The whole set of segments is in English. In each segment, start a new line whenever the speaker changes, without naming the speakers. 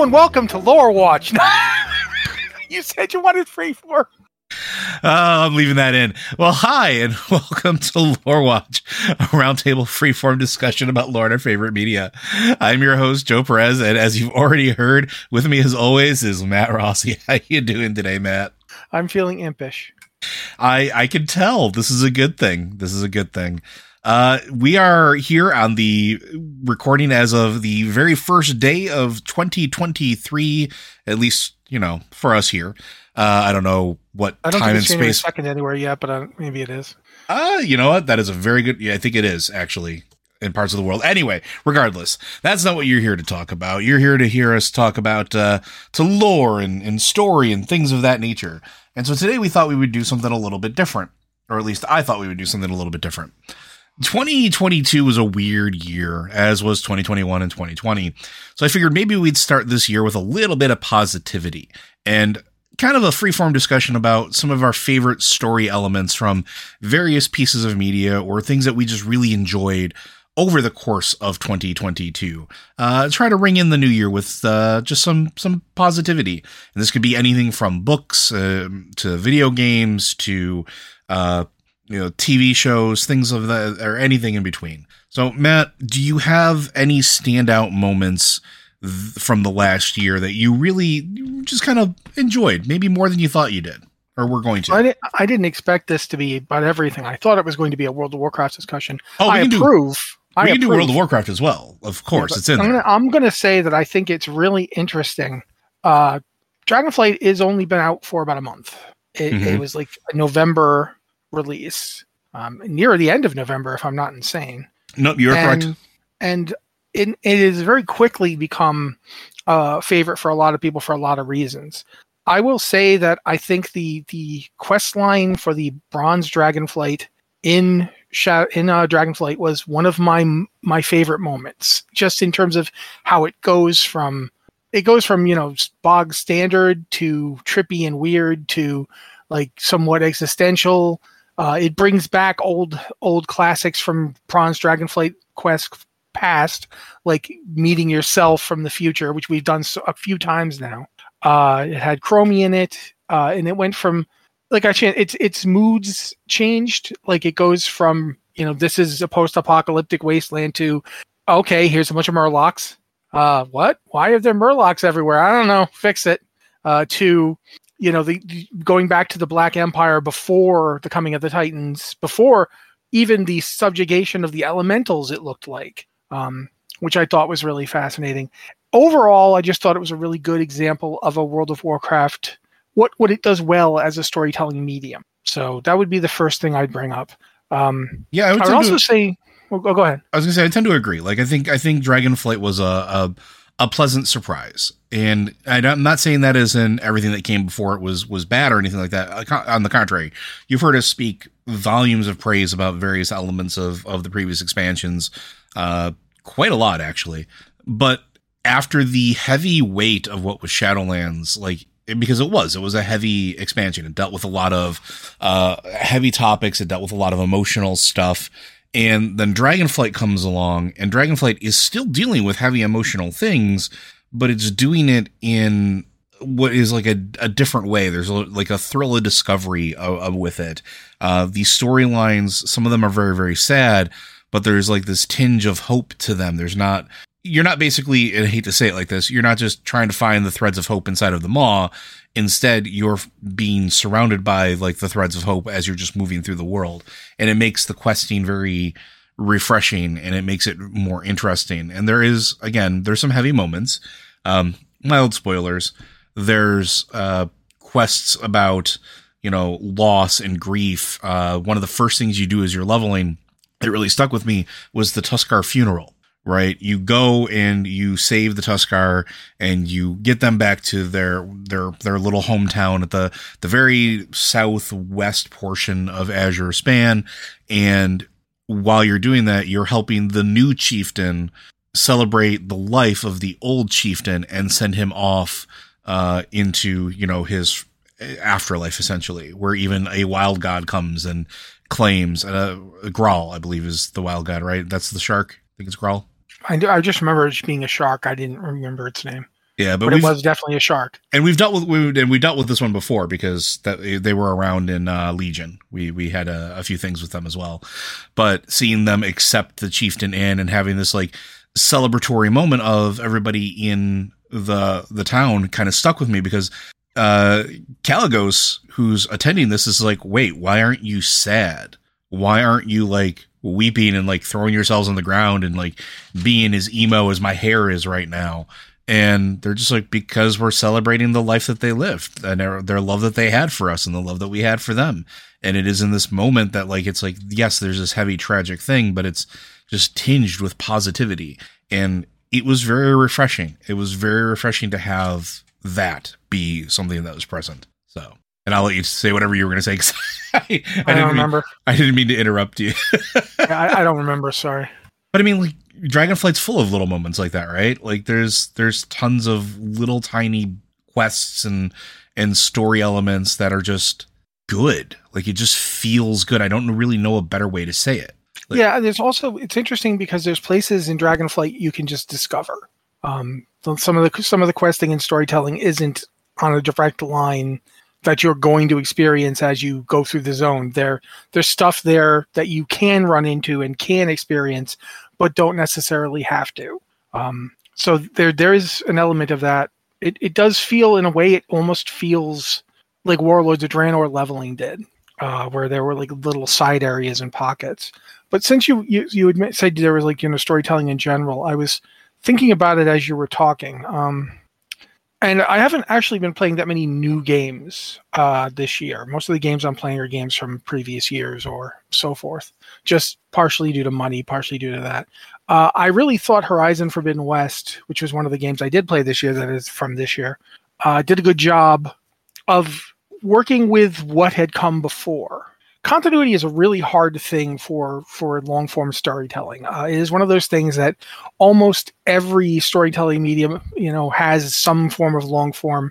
Hello and welcome to Lore Watch. you said you wanted free for.
Uh, I'm leaving that in. Well, hi, and welcome to Lore Watch, a roundtable freeform discussion about lore and our favorite media. I'm your host, Joe Perez, and as you've already heard, with me as always is Matt Rossi. How you doing today, Matt?
I'm feeling impish.
I I can tell. This is a good thing. This is a good thing. Uh, we are here on the recording as of the very first day of 2023, at least, you know, for us here. Uh, I don't know what
I don't
time
think
and
it's showing a
space.
second anywhere yet, but uh, maybe it is.
Uh, you know what? That is a very good. Yeah, I think it is actually in parts of the world. Anyway, regardless, that's not what you're here to talk about. You're here to hear us talk about uh, to lore and, and story and things of that nature. And so today we thought we would do something a little bit different, or at least I thought we would do something a little bit different. 2022 was a weird year, as was 2021 and 2020. So I figured maybe we'd start this year with a little bit of positivity and kind of a freeform discussion about some of our favorite story elements from various pieces of media or things that we just really enjoyed over the course of 2022. Uh, try to ring in the new year with uh, just some some positivity, and this could be anything from books uh, to video games to uh, you know TV shows, things of that, or anything in between. So, Matt, do you have any standout moments? th- From the last year that you really just kind of enjoyed, maybe more than you thought you did, or were going to.
I, di- I didn't expect this to be about everything. I thought it was going to be a World of Warcraft discussion.
Oh, we
I
can do-
approve. I
we can do. World of Warcraft as well. Of course,
Yeah,
it's in
I'm
there.
Gonna, I'm gonna say that I think it's really interesting. Uh, Dragonflight has only been out for about a month. It,
Mhm.
it was like November release, um, near the end of November, if I'm not insane.
Nope, you're
and,
correct.
And it, it has very quickly become a favorite for a lot of people for a lot of reasons. I will say that I think the the quest line for the Bronze Dragonflight in in uh, Dragonflight was one of my my favorite moments, just in terms of how it goes from it goes from you know bog standard to trippy and weird to like somewhat existential. Uh, it brings back old old classics from Bronze Dragonflight quest past, like meeting yourself from the future, which we've done so, a few times now. Uh, it had Chromie in it, uh, and it went from like I its its moods changed. Like it goes from you know this is a post apocalyptic wasteland to okay, here's a bunch of Murlocs. Uh, what? Why are there Murlocs everywhere? I don't know. Fix it. Uh, to you know the the- going back to the Black Empire before the coming of the Titans, before even the subjugation of the elementals. It looked like, um, which I thought was really fascinating. Overall, I just thought it was a really good example of a World of Warcraft what what it does well as a storytelling medium. So that would be the first thing I'd bring up. Um,
Yeah, I would,
I would also
to,
say, well, go, go ahead.
I was gonna say I tend to agree. Like I think I think Dragonflight was a a, a pleasant surprise, and I'm not saying that as in everything that came before it was was bad or anything like that. On the contrary, you've heard us speak volumes of praise about various elements of of the previous expansions, uh, quite a lot actually. But after the heavy weight of what was Shadowlands, like because it was it was a heavy expansion it dealt with a lot of uh heavy topics it dealt with a lot of emotional stuff and then dragonflight comes along and dragonflight is still dealing with heavy emotional things but it's doing it in what is like a, a different way. There's a, like a thrill of discovery of, of with it. Uh these storylines some of them are very very sad but there's like this tinge of hope to them. There's not you're not basically I hate to say it like this, you're not just trying to find the threads of hope inside of the maw. Instead, you're being surrounded by like the threads of hope as you're just moving through the world. And it makes the questing very refreshing and it makes it more interesting. And there is again, there's some heavy moments. Um, mild spoilers. There's uh quests about, you know, loss and grief. Uh one of the first things you do as you're leveling that really stuck with me was the Tuskarr funeral right? You go and you save the Tuskarr and you get them back to their their their little hometown at the the very southwest portion of Azure Span and while you're doing that, you're helping the new chieftain celebrate the life of the old chieftain and send him off uh, into, you know, his afterlife essentially, where even a wild god comes and claims uh, Grawl, I believe, is the wild god, right? That's the shark. I think it's Grawl.
I, do- I just remember it being a shark. I didn't remember its name.
Yeah, but,
but it was definitely a shark.
and we've dealt with we and we dealt with this one before because that they were around in uh, Legion. We we had a, a few things with them as well, but seeing them accept the chieftain in and having this like celebratory moment of everybody in the the town kind of stuck with me because uh Kalecgos who's attending this is like wait why aren't you sad why aren't you like weeping and like throwing yourselves on the ground and like being as emo as my hair is right now. And they're just like because we're celebrating the life that they lived and their, their love that they had for us and the love that we had for them. And it is in this moment that like it's like yes there's this heavy tragic thing but it's just tinged with positivity. And it was very refreshing. It was very refreshing to have that be something that was present. So and I'll let you say whatever you were going to say. I, I,
I,
didn't
don't
mean,
remember.
I didn't mean to interrupt you.
I, I don't remember. Sorry.
But I mean, like Dragonflight's full of little moments like that, right? Like there's there's tons of little tiny quests and and story elements that are just good. Like it just feels good. I don't really know a better way to say it. Like-
yeah, there's also it's interesting because there's places in Dragonflight you can just discover. Um, some of the some of the questing and storytelling isn't on a direct line that you're going to experience as you go through the zone. There there's stuff there that you can run into and can experience, but don't necessarily have to. Um, so there there is an element of that. It it does feel in a way it almost feels like Warlords of Draenor leveling did, uh, where there were like little side areas and pockets. But since you you, you admit, said there was like you know storytelling in general, I was thinking about it as you were talking. Um, and I haven't actually been playing that many new games uh, this year. Most of the games I'm playing are games from previous years or so forth, just partially due to money, partially due to that. Uh, I really thought Horizon Forbidden West, which was one of the games I did play this year, that is from this year, uh, did a good job of working with what had come before. Continuity is a really hard thing for for long form storytelling. Uh, it is one of those things that almost every storytelling medium, you know, has some form of long form,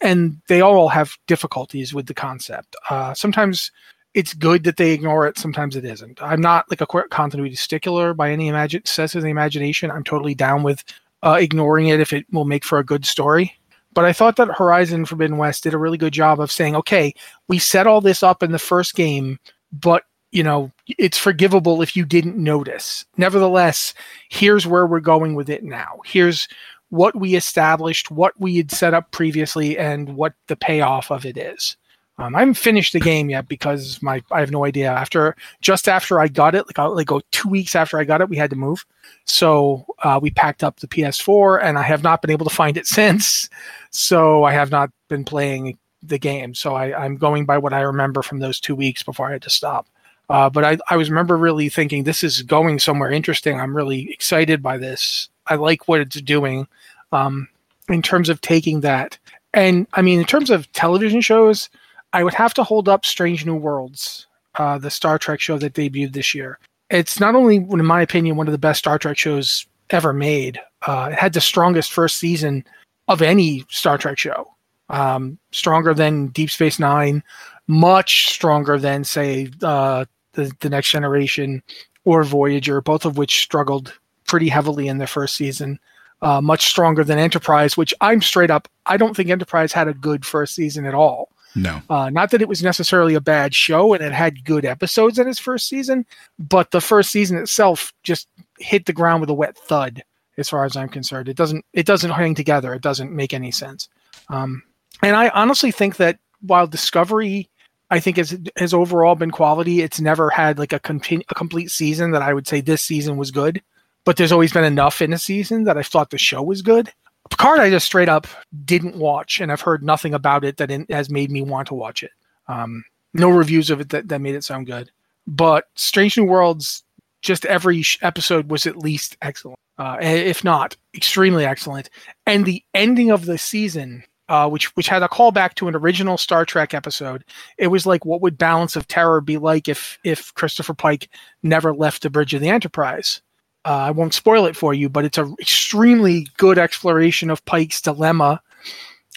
and they all have difficulties with the concept. Uh, sometimes it's good that they ignore it. Sometimes it isn't. I'm not like a continuity stickler by any imagine sense of the imagination. I'm totally down with uh, ignoring it if it will make for a good story. But I thought that Horizon Forbidden West did a really good job of saying, okay, we set all this up in the first game, but you know, it's forgivable if you didn't notice. Nevertheless, here's where we're going with it now. Here's what we established, what we had set up previously, and what the payoff of it is. Um, I haven't finished the game yet because my I have no idea. After just after I got it, like I, like go two weeks after I got it, we had to move, so uh, we packed up the PS4, and I have not been able to find it since. So I have not been playing the game. So I, I'm going by what I remember from those two weeks before I had to stop. Uh, but I, I was remember really thinking this is going somewhere interesting. I'm really excited by this. I like what it's doing um, in terms of taking that. And I mean, in terms of television shows, I would have to hold up Strange New Worlds, uh, the Star Trek show that debuted this year. It's not only, in my opinion, one of the best Star Trek shows ever made. Uh, it had the strongest first season of any Star Trek show. Um, stronger than Deep Space Nine, much stronger than, say, uh, the, the Next Generation or Voyager, both of which struggled pretty heavily in their first season. Uh, much stronger than Enterprise, which I'm straight up, I don't think Enterprise had a good first season at all.
No.
Uh, not that it was necessarily a bad show and it had good episodes in its first season, but the first season itself just hit the ground with a wet thud, as far as I'm concerned. It doesn't it doesn't hang together. It doesn't make any sense. Um, and I honestly think that while Discovery, I think has has overall been quality, it's never had like a, continu- a complete season that I would say this season was good. But there's always been enough in a season that I thought the show was good. Picard, I just straight up didn't watch, and I've heard nothing about it that has made me want to watch it. Um, no reviews of it that, that made it sound good. But Strange New Worlds, just every episode was at least excellent, uh, if not extremely excellent. And the ending of the season, uh, which which had a callback to an original Star Trek episode, it was like, what would Balance of Terror be like if if Christopher Pike never left the bridge of the Enterprise? Uh, I won't spoil it for you, but it's an extremely good exploration of Pike's dilemma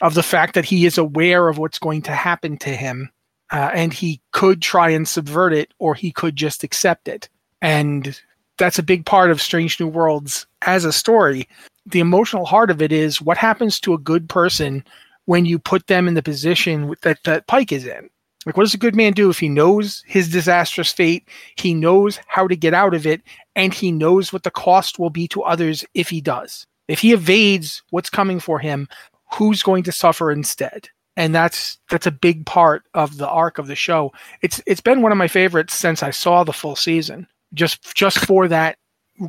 of the fact that he is aware of what's going to happen to him, uh, and he could try and subvert it, or he could just accept it. And that's a big part of Strange New Worlds as a story. The emotional heart of it is what happens to a good person when you put them in the position that, that Pike is in. Like, what does a good man do if he knows his disastrous fate? He knows how to get out of it, and he knows what the cost will be to others if he does. If he evades what's coming for him, who's going to suffer instead? And that's that's a big part of the arc of the show. It's it's been one of my favorites since I saw the full season. Just just for that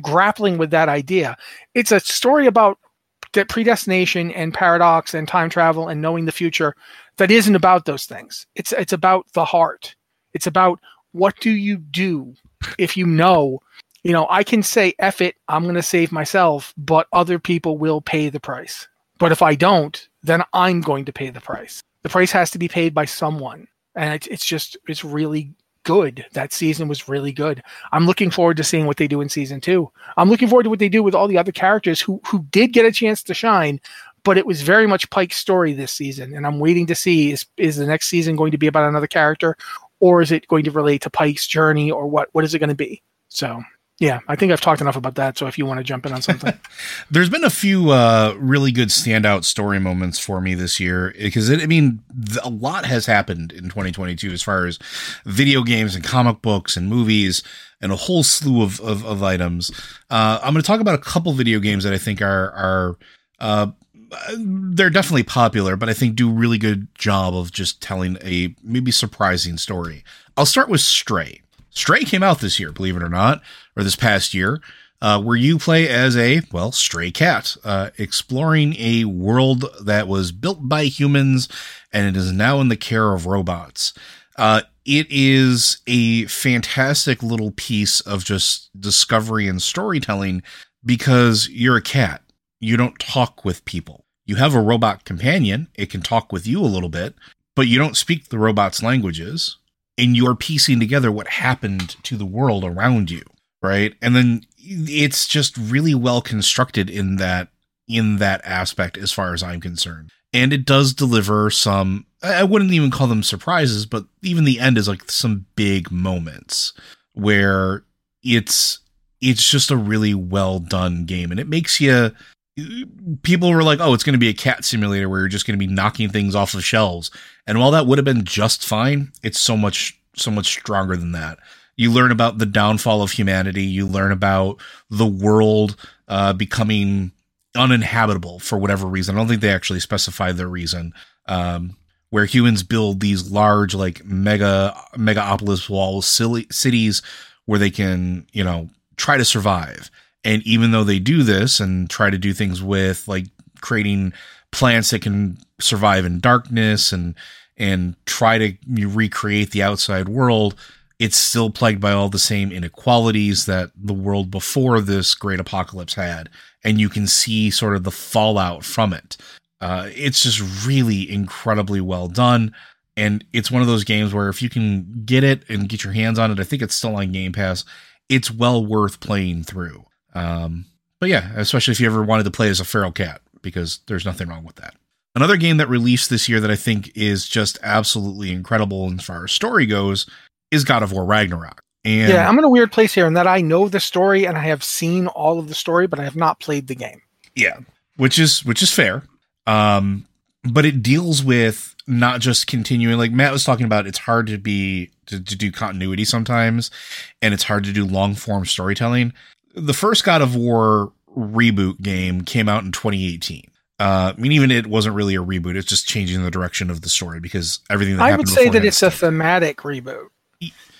grappling with that idea. It's a story about predestination and paradox and time travel and knowing the future that isn't about those things. It's it's about the heart. It's about what do you do if you know, you know, I can say F it, I'm going to save myself, but other people will pay the price. But if I don't, then I'm going to pay the price. The price has to be paid by someone. And it's, it's just, it's really good. That season was really good. I'm looking forward to seeing what they do in season two. I'm looking forward to what they do with all the other characters who who did get a chance to shine, but it was very much Pike's story this season, and I'm waiting to see is is the next season going to be about another character, or is it going to relate to Pike's journey, or what what is it going to be? So yeah, I think I've talked enough about that. So if you want to jump in on something,
there's been a few uh, really good standout story moments for me this year because I mean a lot has happened in 2022 as far as video games and comic books and movies and a whole slew of of, of items. Uh, I'm going to talk about a couple video games that I think are are uh, they're definitely popular, but I think do really good job of just telling a maybe surprising story. I'll start with Stray. Stray came out this year, believe it or not, or this past year, uh, where you play as a, well, stray cat, uh, exploring a world that was built by humans and it is now in the care of robots. Uh, it is a fantastic little piece of just discovery and storytelling because you're a cat. You don't talk with people. You have a robot companion. It can talk with you a little bit, but you don't speak the robot's languages and you're piecing together what happened to the world around you, right? And then it's just really well constructed in that in that aspect as far as I'm concerned. And it does deliver some I wouldn't even call them surprises, but even the end is like some big moments where it's it's just a really well done game and it makes you people were like, "Oh, it's going to be a cat simulator where you're just going to be knocking things off of shelves." And while that would have been just fine, it's so much so much stronger than that. You learn about the downfall of humanity. You learn about the world uh, becoming uninhabitable for whatever reason. I don't think they actually specify the reason. Um, where humans build these large, like mega megapolis walls, silly cities where they can, you know, try to survive and even though they do this and try to do things with like creating plants that can survive in darkness and and try to recreate the outside world, it's still plagued by all the same inequalities that the world before this great apocalypse had. And you can see sort of the fallout from it. Uh, it's just really incredibly well done. And it's one of those games where if you can get it and get your hands on it, I think it's still on Game Pass, it's well worth playing through. Um, but yeah, especially if you ever wanted to play as a feral cat, because there's nothing wrong with that. Another game that released this year that I think is just absolutely incredible as far as story goes is God of War Ragnarok. And
yeah, I'm in a weird place here in that I know the story and I have seen all of the story, but I have not played the game.
Yeah, which is which is fair. Um, but it deals with not just continuing like Matt was talking about. It's hard to be to, to do continuity sometimes, and it's hard to do long form storytelling the first God of War reboot game came out in 2018. Uh, I mean, even it wasn't really a reboot; it's just changing the direction of the story because everything. That
I would say that it's a thematic reboot.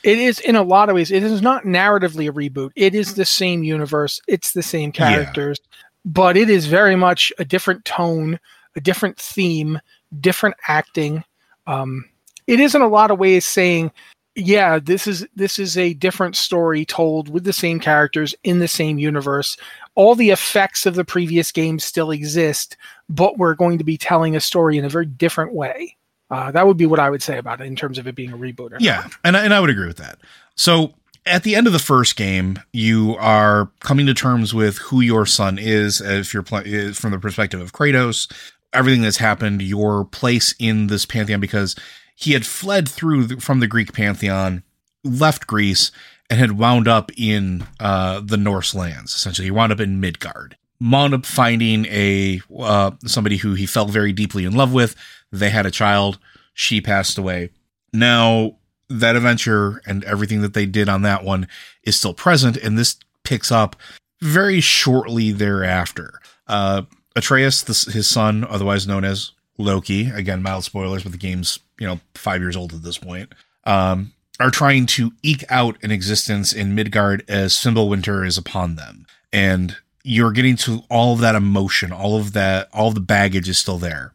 It is in a lot of ways. It is not narratively a reboot. It is the same universe. It's the same characters, yeah. but it is very much a different tone, a different theme, different acting. Um, it is in a lot of ways saying yeah this is this is a different story told with the same characters in the same universe all the effects of the previous games still exist but we're going to be telling a story in a very different way uh, that would be what i would say about it in terms of it being a reboot
yeah and I, and I would agree with that so at the end of the first game you are coming to terms with who your son is if you're playing from the perspective of kratos everything that's happened your place in this pantheon because he had fled through the, from the Greek pantheon, left Greece, and had wound up in uh, the Norse lands. Essentially, he wound up in Midgard. Wound up finding a uh, somebody who he fell very deeply in love with. They had a child. She passed away. Now that adventure and everything that they did on that one is still present, and this picks up very shortly thereafter. Uh, Atreus, the, his son, otherwise known as Loki, again, mild spoilers, but the game's, you know, five years old at this point, um, are trying to eke out an existence in Midgard as Fimbulwinter is upon them. And you're getting to all of that emotion, all of that, all of the baggage is still there.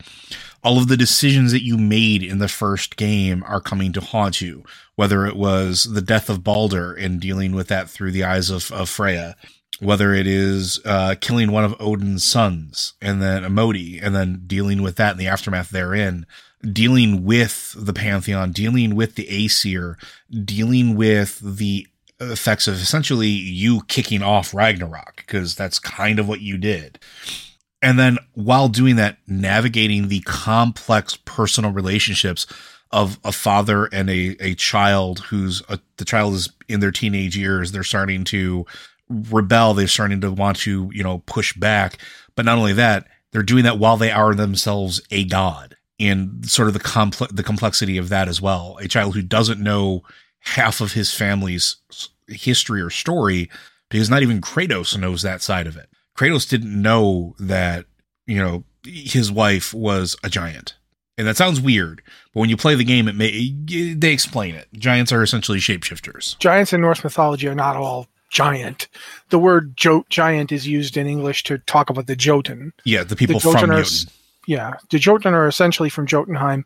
All of the decisions that you made in the first game are coming to haunt you, whether it was the death of Baldur and dealing with that through the eyes of, of Freya, whether it is uh, killing one of Odin's sons and then Emodi and then dealing with that in the aftermath therein, dealing with the Pantheon, dealing with the Aesir, dealing with the effects of essentially you kicking off Ragnarok, because that's kind of what you did. And then while doing that, navigating the complex personal relationships of a father and a, a child who's a, the child is in their teenage years. They're starting to rebel. They're starting to want to, you know, push back. But not only that, they're doing that while they are themselves a god and sort of the complex, the complexity of that as well. A child who doesn't know half of his family's history or story because not even Kratos knows that side of it. Kratos didn't know that, you know, his wife was a giant. And that sounds weird, but when you play the game, it may they explain it. Giants are essentially shapeshifters.
Giants in Norse mythology are not all giant. The word jo- giant is used in English to talk about the Jotun.
Yeah, the people the from Jotun.
Yeah, the Jotun are essentially from Jotunheim.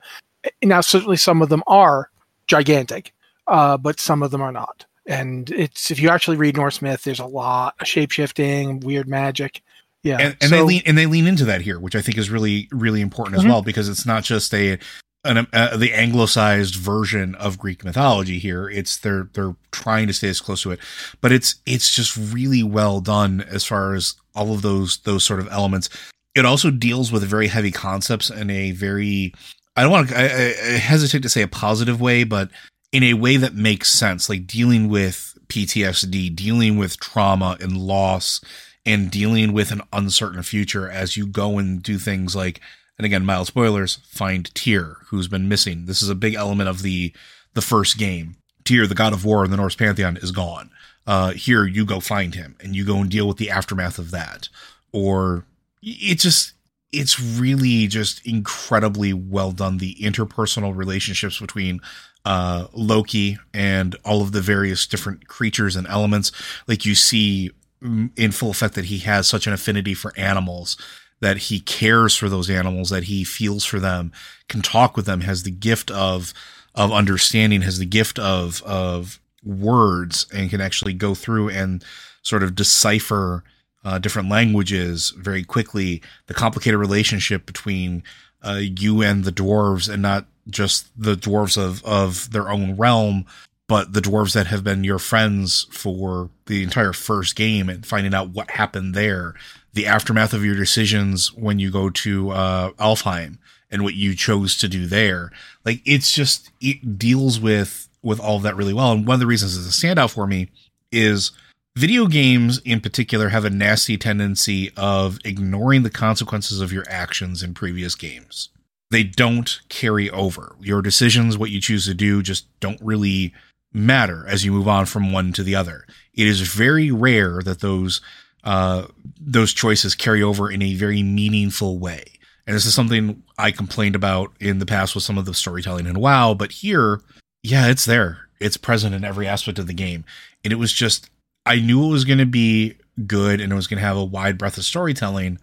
Now, certainly some of them are gigantic, uh, but some of them are not. And it's if you actually read Norse myth, there's a lot of shapeshifting, weird magic. Yeah,
and, and so, they lean and they lean into that here, which I think is really really important mm-hmm. as well because it's not just a an, uh, the anglicized version of Greek mythology here. It's they're they're trying to stay as close to it, but it's it's just really well done as far as all of those those sort of elements. It also deals with very heavy concepts in a very I don't want to I, I hesitate to say a positive way, but in a way that makes sense, like dealing with PTSD, dealing with trauma and loss, and dealing with an uncertain future as you go and do things like and again, mild spoilers, find Tyr, who's been missing. This is a big element of the the first game. Tyr, the god of war in the Norse pantheon, is gone. Uh, here, you go find him, and you go and deal with the aftermath of that. Or it just it's really just incredibly well done. The interpersonal relationships between uh, Loki and all of the various different creatures and elements, like you see in full effect that he has such an affinity for animals that he cares for those animals, that he feels for them, can talk with them, has the gift of of understanding, has the gift of of words, and can actually go through and sort of decipher uh, different languages very quickly. The complicated relationship between uh, you and the dwarves, and not just the dwarves of of their own realm, but the dwarves that have been your friends for the entire first game, and finding out what happened there the aftermath of your decisions when you go to uh, Alfheim and what you chose to do there. Like it's just it deals with with all of that really well. And one of the reasons it's a standout for me is video games in particular have a nasty tendency of ignoring the consequences of your actions in previous games. They don't carry over. Your decisions, what you choose to do, just don't really matter as you move on from one to the other. It is very rare that those uh, those choices carry over in a very meaningful way. And this is something I complained about in the past with some of the storytelling in WoW, but here, yeah, it's there. It's present in every aspect of the game. And it was just, I knew it was going to be good and it was going to have a wide breadth of storytelling,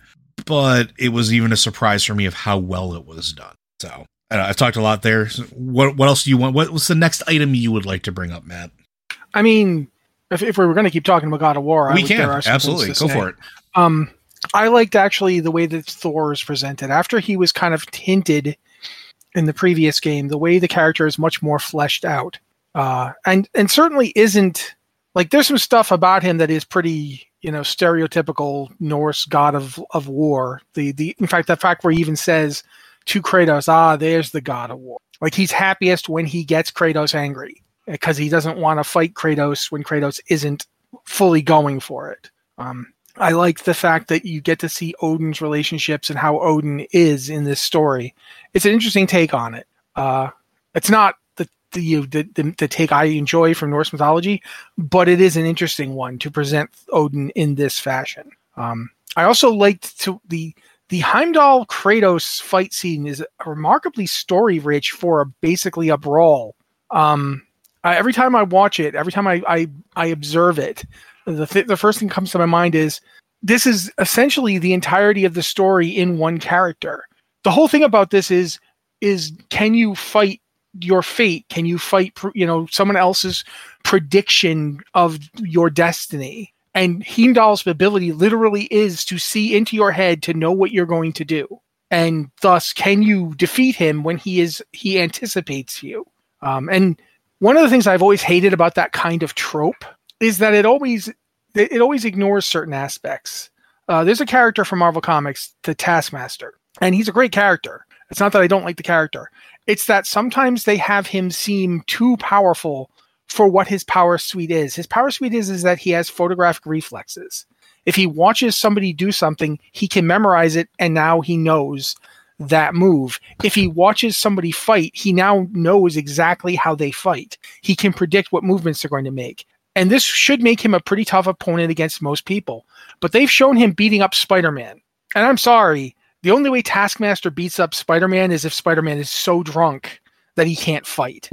but it was even a surprise for me of how well it was done. So I I've talked a lot there. What, what else do you want? What, what's the next item you would like to bring up, Matt?
I mean, if, if we were going to keep talking about God of War,
we can absolutely go say. for it.
Um, I liked actually the way that Thor is presented after he was kind of hinted in the previous game. The way the character is much more fleshed out, uh, and and certainly isn't like there's some stuff about him that is pretty you know stereotypical Norse god of of war. The the in fact the fact where he even says to Kratos, ah, there's the god of war. Like he's happiest when he gets Kratos angry because he doesn't want to fight Kratos when Kratos isn't fully going for it. Um, I like the fact that you get to see Odin's relationships and how Odin is in this story. It's an interesting take on it. Uh, it's not the the, the the take I enjoy from Norse mythology, but it is an interesting one to present Odin in this fashion. Um, I also liked to the the Heimdall Kratos fight scene is remarkably story rich for a, basically a brawl. Um, I, every time I watch it, every time I I, I observe it, the th- the first thing comes to my mind is this is essentially the entirety of the story in one character. The whole thing about this is is can you fight your fate? Can you fight you know someone else's prediction of your destiny? And Heimdall's ability literally is to see into your head to know what you're going to do. And thus, can you defeat him when he is he anticipates you? Um, and one of the things I've always hated about that kind of trope is that it always it always ignores certain aspects. Uh, there's a character from Marvel Comics, the Taskmaster, and he's a great character. It's not that I don't like the character. It's that sometimes they have him seem too powerful for what his power suite is. His power suite is is that he has photographic reflexes. If he watches somebody do something, he can memorize it and now he knows that move. If he watches somebody fight, he now knows exactly how they fight. He can predict what movements they're going to make. And this should make him a pretty tough opponent against most people. But they've shown him beating up Spider Man. And I'm sorry, the only way Taskmaster beats up Spider Man is if Spider Man is so drunk that he can't fight.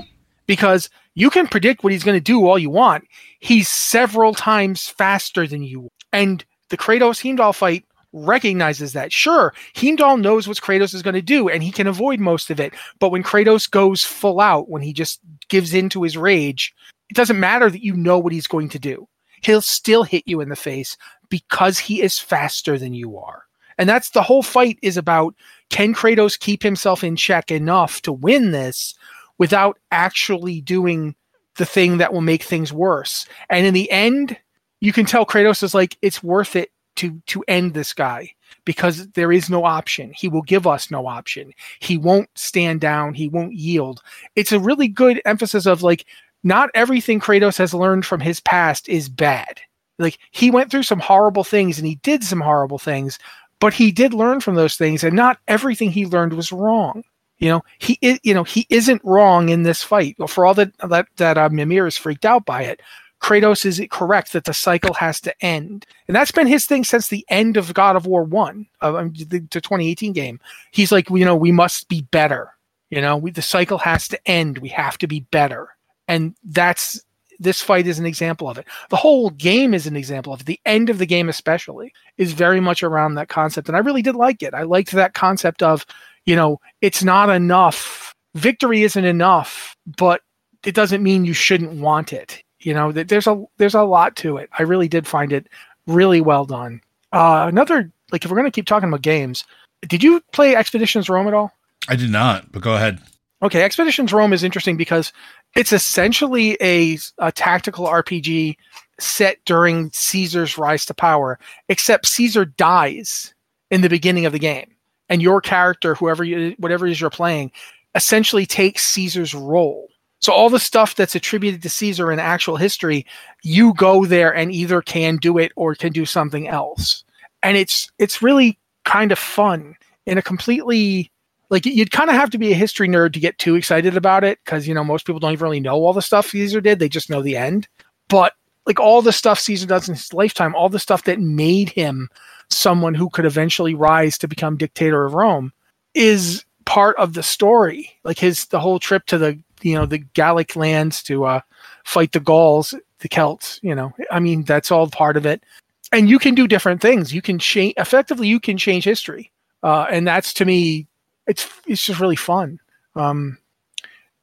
Because you can predict what he's going to do all you want. He's several times faster than you. And the Kratos Heimdall fight recognizes that. Sure, Heimdall knows what Kratos is going to do and he can avoid most of it. But when Kratos goes full out, when he just gives in to his rage, it doesn't matter that you know what he's going to do. He'll still hit you in the face because he is faster than you are. And that's the whole fight is about can Kratos keep himself in check enough to win this without actually doing the thing that will make things worse. And in the end, you can tell Kratos is like, it's worth it to to end this guy because there is no option. He will give us no option. He won't stand down. He won't yield. It's a really good emphasis of like not everything Kratos has learned from his past is bad. Like he went through some horrible things and he did some horrible things, but he did learn from those things and not everything he learned was wrong. You know, he is, you know, he isn't wrong in this fight. For all that that that uh, Mimir is freaked out by it, Kratos is correct that the cycle has to end, and that's been his thing since the end of God of War One, um, the, the 2018 game. He's like, you know, we must be better. You know, we, the cycle has to end. We have to be better and that's this fight is an example of it. The whole game is an example of it. The end of the game, especially, is very much around that concept. And I really did like it. I liked that concept of, you know, it's not enough. Victory isn't enough, but it doesn't mean you shouldn't want it. You know, that there's a there's a lot to it. I really did find it really well done. Uh, another like if we're gonna keep talking about games, did you play Expeditions Rome at all?
I did not, but go ahead.
Okay, Expeditions Rome is interesting because it's essentially a, a tactical RPG set during Caesar's rise to power, except Caesar dies in the beginning of the game, and your character, whoever you, whatever it is you're playing, essentially takes Caesar's role. So all the stuff that's attributed to Caesar in actual history, you go there and either can do it or can do something else, and it's it's really kind of fun in a completely like you'd kind of have to be a history nerd to get too excited about it because you know most people don't even really know all the stuff Caesar did; they just know the end. But like all the stuff Caesar does in his lifetime, all the stuff that made him someone who could eventually rise to become dictator of Rome, is part of the story. Like his the whole trip to the you know the Gallic lands to uh, fight the Gauls, the Celts. You know, I mean that's all part of it. And you can do different things. You can change effectively. You can change history, uh, and that's to me it's it's just really fun. Um,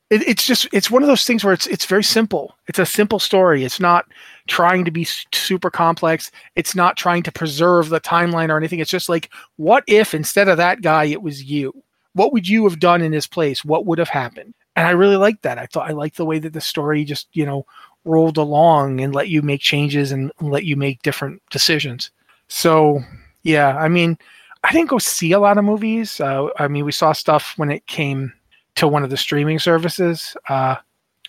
it, it's just it's one of those things where it's it's very simple. It's a simple story. It's not trying to be super complex. It's not trying to preserve the timeline or anything. It's just like, what if instead of that guy, it was you? What would you have done in his place? What would have happened? And I really liked that. I thought I liked the way that the story just you know rolled along and let you make changes and let you make different decisions. So yeah, I mean, I didn't go see a lot of movies. Uh, I mean, we saw stuff when it came to one of the streaming services. Uh,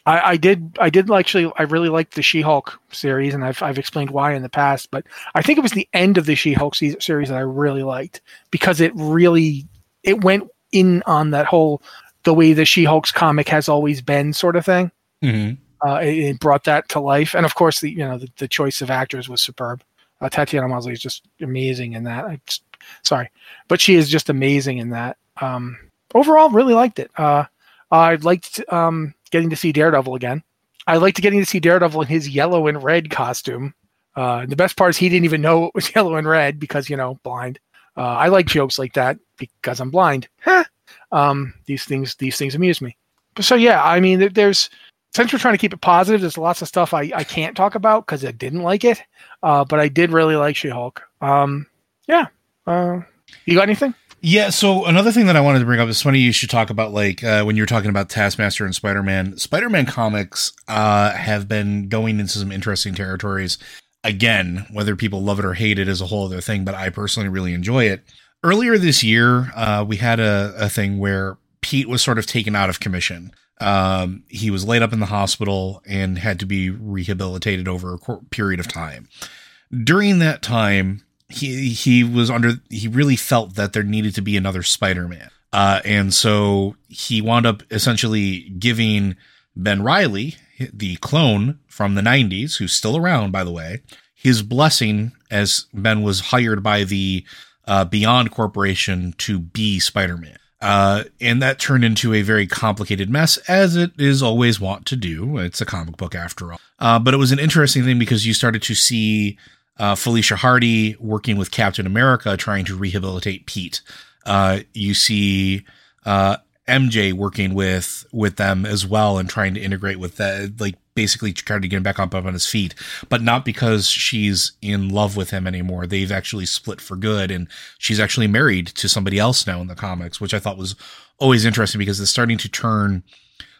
I, I did I did actually I really liked the She-Hulk series, and I've I've explained why in the past. But I think it was the end of the She-Hulk se- series that I really liked because it really it went in on that whole the way the She-Hulk's comic has always been sort of thing.
Mm-hmm.
Uh, it, it brought that to life, and of course the you know the, the choice of actors was superb. Uh, Tatiana Maslany is just amazing in that. I just, sorry, but she is just amazing in that. Um, overall, really liked it. Uh, I liked um, getting to see Daredevil again. I liked getting to see Daredevil in his yellow and red costume. Uh, the best part is he didn't even know it was yellow and red because you know blind. Uh, I like jokes like that because I'm blind. um, these things these things amuse me. But so yeah, I mean, there's since we're trying to keep it positive, there's lots of stuff I, I can't talk about because I didn't like it. Uh, but I did really like She Hulk. Um, yeah. Uh, you got anything?
Yeah, so another thing that I wanted to bring up is funny you should talk about like uh, when you were talking about Taskmaster and Spider Man. Spider Man comics uh, have been going into some interesting territories. Again, whether people love it or hate it is a whole other thing, but I personally really enjoy it. Earlier this year, uh, we had a, a thing where Pete was sort of taken out of commission. Um, he was laid up in the hospital and had to be rehabilitated over a period of time. During that time, he he was under he really felt that there needed to be another Spider-Man. Uh, and so he wound up essentially giving Ben Reilly, the clone from the 90s, who's still around, by the way, his blessing as Ben was hired by the uh, Beyond Corporation to be Spider Man. Uh, and that turned into a very complicated mess, as it is always wont to do. It's a comic book after all. Uh, but it was an interesting thing because you started to see uh, Felicia Hardy working with Captain America trying to rehabilitate Pete. Uh, you see uh, MJ working with with them as well and trying to integrate with that, like basically trying to get him back up, up on his feet, but not because she's in love with him anymore. They've actually split for good, and she's actually married to somebody else now in the comics, which I thought was always interesting because it's starting to turn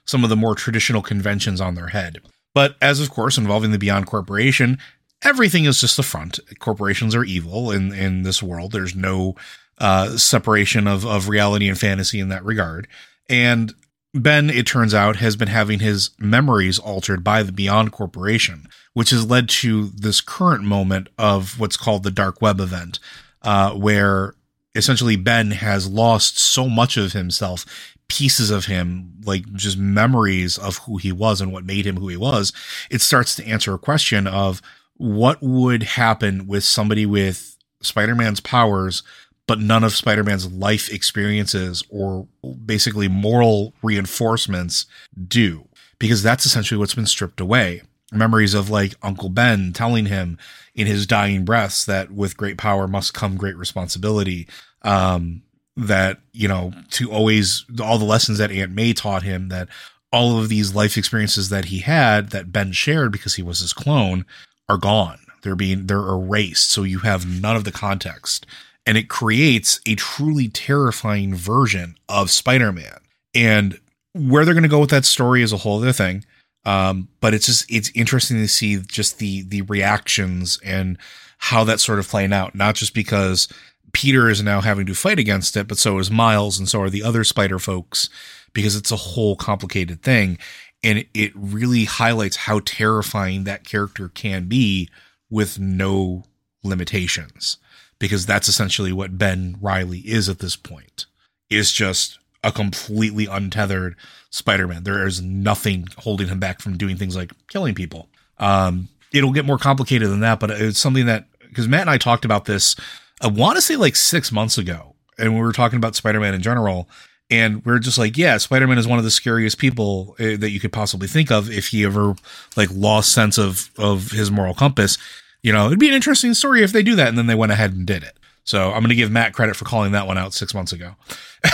some of the more traditional conventions on their head. But as of course involving the Beyond Corporation, everything is just a front. Corporations are evil in in this world. There's no uh, separation of of reality and fantasy in that regard. And Ben, it turns out, has been having his memories altered by the Beyond Corporation, which has led to this current moment of what's called the Dark Web event, uh, where essentially Ben has lost so much of himself, pieces of him, like just memories of who he was and what made him who he was. It starts to answer a question of what would happen with somebody with Spider Man's powers but none of Spider-Man's life experiences or basically moral reinforcements do because that's essentially what's been stripped away. Memories of like Uncle Ben telling him in his dying breaths that with great power must come great responsibility. Um, that, you know, to always, all the lessons that Aunt May taught him that all of these life experiences that he had that Ben shared because he was his clone are gone. They're being, they're erased. So you have none of the context and it creates a truly terrifying version of Spider-Man. And where they're going to go with that story is a whole other thing. Um, but it's just it's interesting to see just the the reactions and how that's sort of playing out. Not just because Peter is now having to fight against it, but so is Miles, and so are the other Spider folks, because it's a whole complicated thing, and it really highlights how terrifying that character can be with no limitations because that's essentially what Ben Reilly is at this point. Is just a completely untethered Spider-Man. There is nothing holding him back from doing things like killing people. Um, it'll get more complicated than that, but it's something that because Matt and I talked about this, I want to say like six months ago, and we were talking about Spider-Man in general, and we are just like, yeah, Spider-Man is one of the scariest people uh, that you could possibly think of if he ever like lost sense of of his moral compass you know, it'd be an interesting story if they do that. And then they went ahead and did it. So I'm going to give Matt credit for calling that one out six months ago.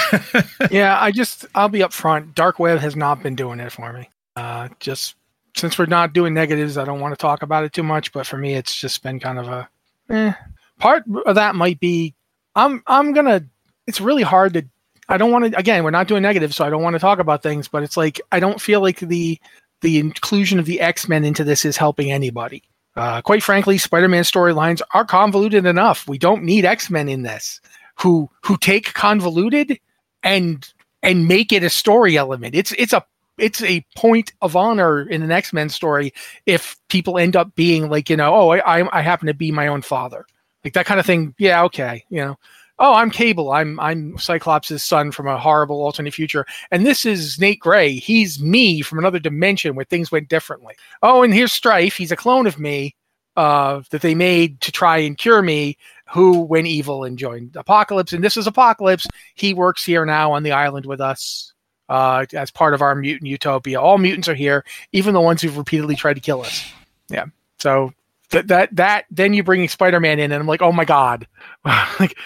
yeah, I just, I'll be upfront. Dark Web has not been doing it for me. Uh, just since we're not doing negatives, I don't want to talk about it too much. But for me, it's just been kind of a, eh. Part of that might be, I'm, I'm gonna. It's really hard to. I don't want to. Again, we're not doing negatives, so I don't want to talk about things. But it's like I don't feel like the the inclusion of the X Men into this is helping anybody. Uh, quite frankly, Spider-Man storylines are convoluted enough. We don't need X-Men in this, who who take convoluted and and make it a story element. It's it's a it's a point of honor in an X Men story if people end up being like, you know, oh, I, I, I happen to be my own father, like that kind of thing. Yeah, okay, you know. Oh, I'm Cable. I'm I'm Cyclops' son from a horrible alternate future, and this is Nate Gray. He's me from another dimension where things went differently. Oh, and here's Strife. He's a clone of me uh, that they made to try and cure me. Who went evil and joined Apocalypse, and this is Apocalypse. He works here now on the island with us uh, as part of our mutant utopia. All mutants are here, even the ones who've repeatedly tried to kill us. Yeah. So that that that then you bring Spider-Man in, and I'm like, oh my god, like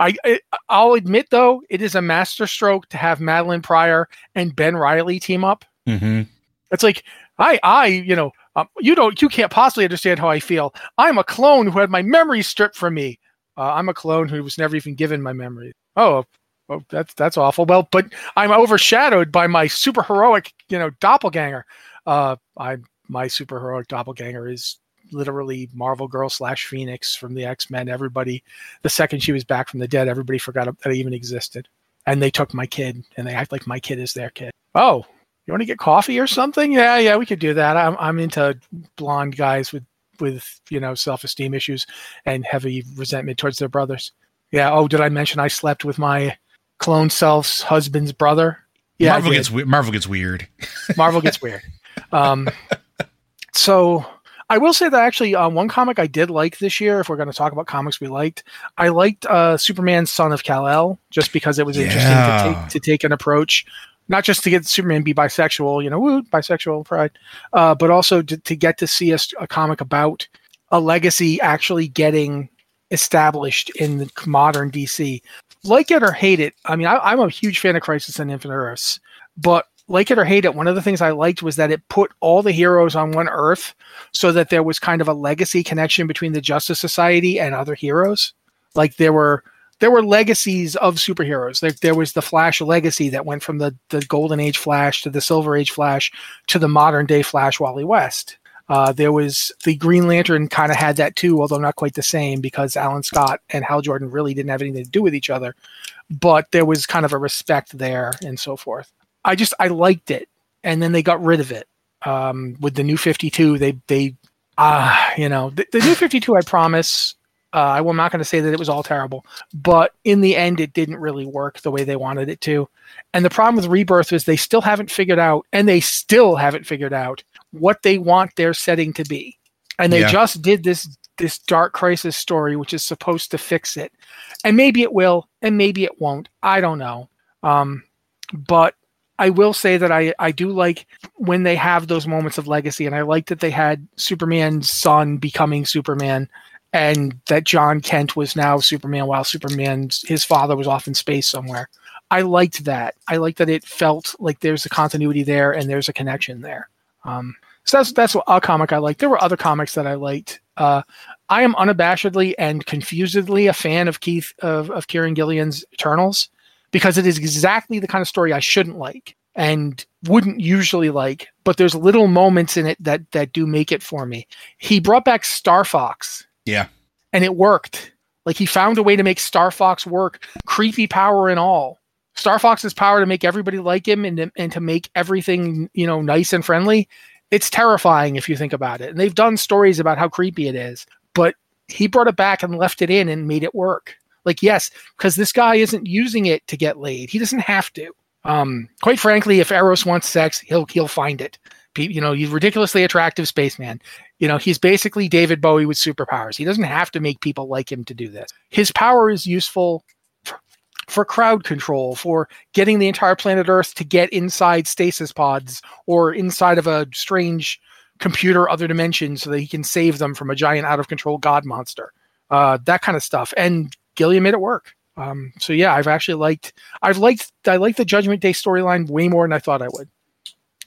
I, I I'll admit though, it is a masterstroke to have Madelyne Pryor and Ben Reilly team up.
Mm-hmm.
It's like I I you know um, you don't you can't possibly understand how I feel. I'm a clone who had my memories stripped from me. Uh, I'm a clone who was never even given my memories. Oh, Oh, that's that's awful. Well, but I'm overshadowed by my super heroic, you know, doppelganger. Uh, I my super heroic doppelganger is literally Marvel Girl slash Phoenix from the X Men. Everybody, the second she was back from the dead, everybody forgot that I even existed, and they took my kid, and they act like my kid is their kid. Oh, you want to get coffee or something? Yeah, yeah, we could do that. I'm I'm into blonde guys with with you know self esteem issues and heavy resentment towards their brothers. Yeah. Oh, did I mention I slept with my clone self's husband's brother.
Yeah, Marvel gets Marvel gets weird.
Marvel gets weird. Um, so I will say that actually, uh, one comic I did like this year, if we're going to talk about comics we liked, I liked uh, Superman Son of Kal El just because it was yeah. interesting to take to take an approach, not just to get Superman be bisexual, you know, woo, bisexual pride, uh, but also to, to, get to see a, a comic about a legacy actually getting established in the modern DC like it or hate it, I mean, I, am a huge fan of Crisis on Infinite Earths, but like it or hate it, one of the things I liked was that it put all the heroes on one Earth, so that there was kind of a legacy connection between the Justice Society and other heroes. Like there were there were legacies of superheroes. Like there was the Flash legacy that went from the the Golden Age Flash to the Silver Age Flash to the modern day Flash Wally West. Uh, there was the Green Lantern kind of had that too, although not quite the same because Alan Scott and Hal Jordan really didn't have anything to do with each other. But there was kind of a respect there and so forth. I just I liked it, and then they got rid of it um, with the new Fifty Two. They they ah uh, you know the, the new Fifty Two. I promise. Uh, I'm not going to say that it was all terrible, but in the end, it didn't really work the way they wanted it to. And the problem with Rebirth is they still haven't figured out, and they still haven't figured out what they want their setting to be. And they yeah. just did this this dark crisis story which is supposed to fix it. And maybe it will and maybe it won't. I don't know. Um, but I will say that I, I do like when they have those moments of legacy, and I like that they had Superman's son becoming Superman, and that Jon Kent was now Superman while Superman's his father was off in space somewhere. I liked that. I liked that it felt like there's a continuity there and there's a connection there. Um, so that's that's a comic I like. There were other comics that I liked. Uh, I am unabashedly and confusedly a fan of Keith of, of Kieron Gillen's Eternals because it is exactly the kind of story I shouldn't like and wouldn't usually like, but there's little moments in it that that do make it for me. He brought back Star Fox.
Yeah.
And it worked. Like he found a way to make Star Fox work, creepy power and all. Star Fox's power to make everybody like him and to, and to make everything, you know, nice and friendly it's terrifying if you think about it. And they've done stories about how creepy it is, but he brought it back and left it in and made it work. Like, yes, because this guy isn't using it to get laid. He doesn't have to. Um, quite frankly, if Eros wants sex, he'll he'll find it. You know, he's ridiculously attractive spaceman. You know, he's basically David Bowie with superpowers. He doesn't have to make people like him to do this. His power is useful for crowd control, for getting the entire planet Earth to get inside stasis pods or inside of a strange computer other dimension so that he can save them from a giant out of control god monster. Uh, that kind of stuff. And Gillen made it work. Um, so yeah, I've actually liked I've liked I like the Judgment Day storyline way more than I thought I would.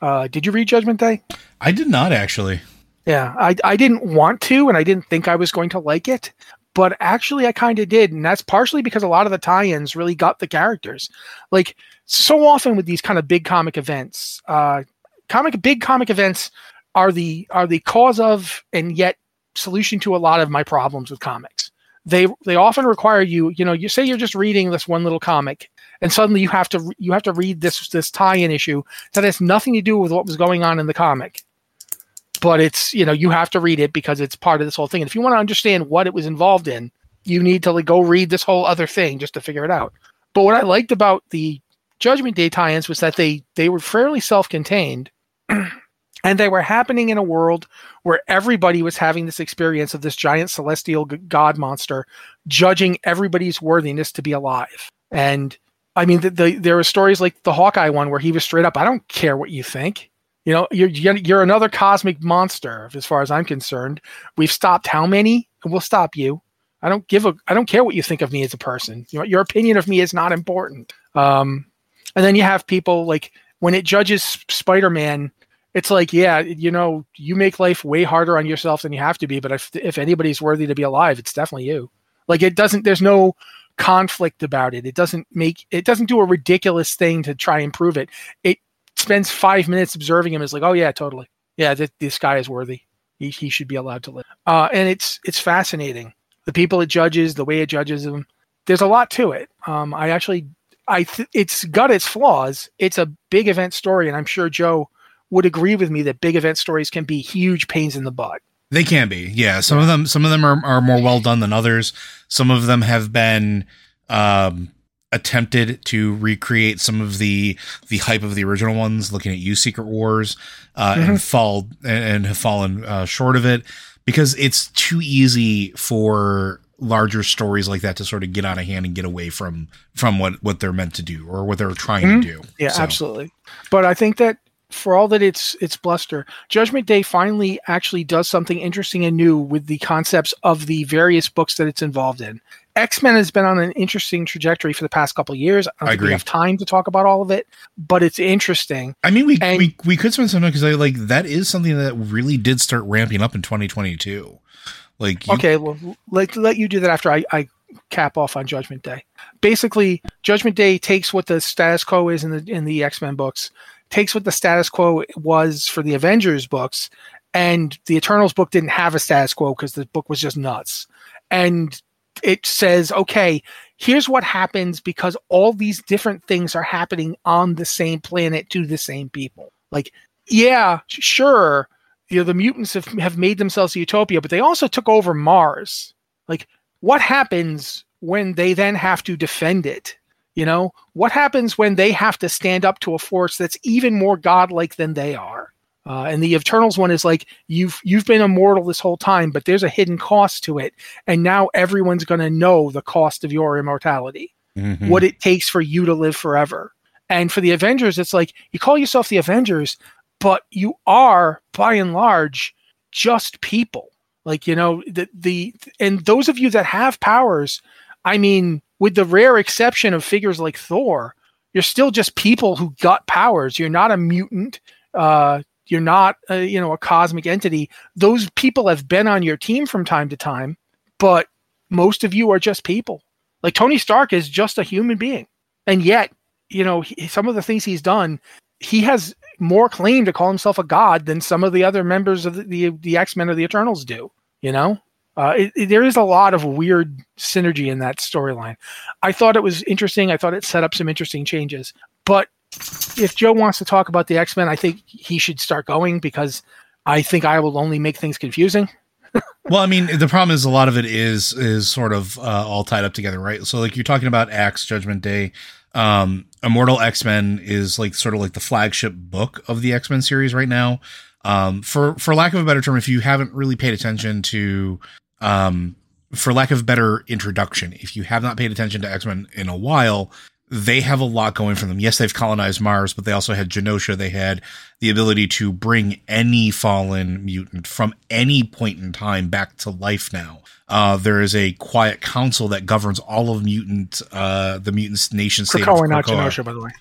Uh, did you read Judgment Day?
I did not actually.
Yeah, I, I didn't want to, and I didn't think I was going to like it but actually I kind of did, and that's partially because a lot of the tie-ins really got the characters. Like so often with these kind of big comic events, uh, comic big comic events are the are the cause of and yet solution to a lot of my problems with comics. They they often require you, you know, you say you're just reading this one little comic, and suddenly you have to you have to read this this tie-in issue that has nothing to do with what was going on in the comic. But it's you know you have to read it because it's part of this whole thing. And if you want to understand what it was involved in, you need to like, go read this whole other thing just to figure it out. But what I liked about the Judgment Day tie-ins was that they they were fairly self-contained. and they were happening in a world where everybody was having this experience of this giant celestial god monster judging everybody's worthiness to be alive. And i mean the, the, there were stories like the hawkeye one where he was straight up i don't care what you think. You know you're you're another cosmic monster as far as i'm concerned. We've stopped how many? And we'll stop you. I don't give a i don't care what you think of me as a person. You know, your opinion of me is not important. Um, and then you have people like when it judges spider-man it's like, yeah, you know, you make life way harder on yourself than you have to be. But if if anybody's worthy to be alive, it's definitely you. Like it doesn't. There's no conflict about it. It doesn't make. It doesn't do a ridiculous thing to try and prove it. It spends five minutes observing him. Is like, oh yeah, totally. Yeah, th- this guy is worthy. He he should be allowed to live. Uh, and it's it's fascinating. The people it judges, the way it judges them. There's a lot to it. Um, I actually, I th- it's got its flaws. It's a big event story, and I'm sure Joe would agree with me that big event stories can be huge pains in the butt.
They can be, yeah. Some of them, some of them are, are more well done than others. Some of them have been um, attempted to recreate some of the the hype of the original ones. Looking at you, Secret Wars, uh, mm-hmm. and fall and have fallen uh, short of it because it's too easy for larger stories like that to sort of get out of hand and get away from from what what they're meant to do or what they're trying mm-hmm. to do.
Yeah, so. absolutely. But I think that for all that it's it's bluster, Judgment Day finally actually does something interesting and new with the concepts of the various books that it's involved in. X Men has been on an interesting trajectory for the past couple years. I don't I think agree. we have time to talk about all of it, but it's interesting.
I mean, we and, we, we could spend some time because I like that is something that really did start ramping up in 2022. Like,
you, okay, well, let let you do that after I, I cap off on Judgment Day. Basically, Judgment Day takes what the status quo is in the in the X Men books, takes what the status quo was for the Avengers books, and the Eternals book didn't have a status quo because the book was just nuts. And it says, okay, here's what happens because all these different things are happening on the same planet to the same people. Like, yeah, sure, you know, the mutants have, have made themselves a utopia, but they also took over Mars. Like, what happens when they then have to defend it? You know, what happens when they have to stand up to a force that's even more godlike than they are? Uh, and the Eternals one is like you've you've been immortal this whole time, but there's a hidden cost to it, and now everyone's going to know the cost of your immortality, mm-hmm. what it takes for you to live forever. And for the Avengers, it's like you call yourself the Avengers, but you are by and large just people. Like you know the the and those of you that have powers, I mean, with the rare exception of figures like Thor, you're still just people who got powers. You're not a mutant. Uh, you're not, a, you know, a cosmic entity. Those people have been on your team from time to time, but most of you are just people. Like Tony Stark is just a human being, and yet, you know, he, some of the things he's done, he has more claim to call himself a god than some of the other members of the, the, the X Men or the Eternals do. You know, uh, it, it, there is a lot of weird synergy in that storyline. I thought it was interesting. I thought it set up some interesting changes. But if Joe wants to talk about the X Men, I think he should start going because I think I will only make things confusing.
well, I mean, the problem is a lot of it is is sort of uh, all tied up together, right? So, like you're talking about Axe Judgment Day, um, Immortal X Men is like sort of like the flagship book of the X Men series right now. Um, for for lack of a better term, if you haven't really paid attention to um, for lack of better introduction, if you have not paid attention to X Men in a while, they have a lot going for them. Yes, they've colonized Mars, but they also had Genosha. They had the ability to bring any fallen mutant from any point in time back to life now. Uh, there is a quiet council that governs all of mutant, uh, the mutant nation state
Krakoa, not Genosha, by the way.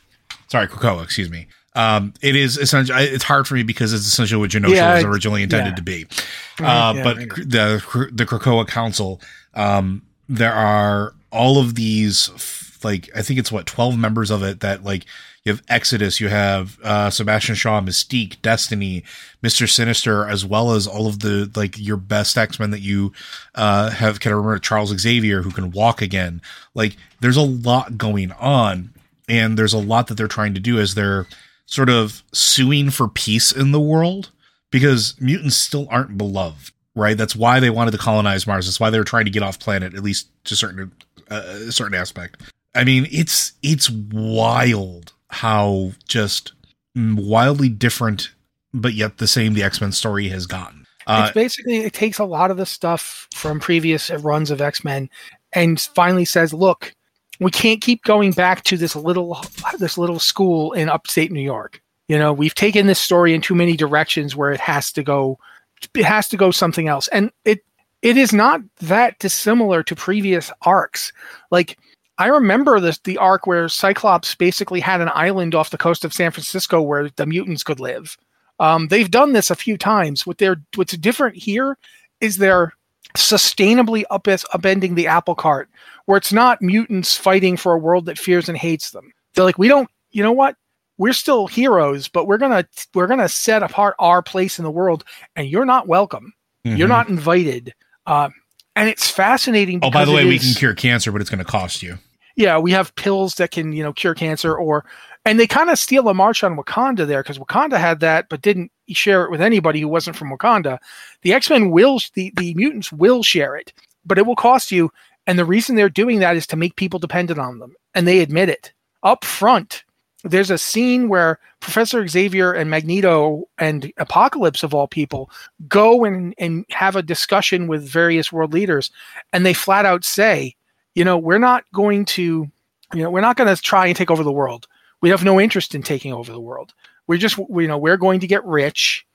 Sorry, Krakoa, excuse me. Um, it is essentially it's hard for me because it's essentially what Genosha yeah, was originally intended yeah. to be. Uh, yeah, but the the Krakoa Council, um, there are all of these like I think it's what twelve members of it that like you have Exodus, you have uh, Sebastian Shaw, Mystique, Destiny, Mister Sinister, as well as all of the like your best X Men that you uh, have. Can I remember Charles Xavier who can walk again? Like there's a lot going on and there's a lot that they're trying to do as they're sort of suing for peace in the world because mutants still aren't beloved, right? That's why they wanted to colonize Mars. That's why they were trying to get off planet, at least to certain uh, a certain aspect. I mean, it's it's wild how just wildly different, but yet the same the X Men story has gotten.
Uh, it's basically it takes a lot of the stuff from previous runs of X Men and finally says, "Look, we can't keep going back to this little this little school in upstate New York. You know, we've taken this story in too many directions where it has to go it has to go something else. And it it is not that dissimilar to previous arcs. Like I remember this the arc where Cyclops basically had an island off the coast of San Francisco where the mutants could live. Um, they've done this a few times. What they're what's different here is they're sustainably up, upending the apple cart, where it's not mutants fighting for a world that fears and hates them. They're like, we don't, you know what? We're still heroes, but we're gonna we're gonna set apart our place in the world, and you're not welcome. Mm-hmm. You're not invited. Uh, and it's fascinating.
Oh, by the way, we can cure cancer, but it's going to cost you.
Yeah, we have pills that can you know cure cancer, or and they kind of steal a march on Wakanda there because Wakanda had that, but didn't share it with anybody who wasn't from Wakanda. The X Men will, the, the mutants will share it, but it will cost you. And the reason they're doing that is to make people dependent on them. And they admit it. Up front, there's a scene where Professor Xavier and Magneto and Apocalypse, of all people, go and, and have a discussion with various world leaders. And they flat out say, you know, we're not going to, you know, we're not going to try and take over the world. We have no interest in taking over the world. We're just you know we're going to get rich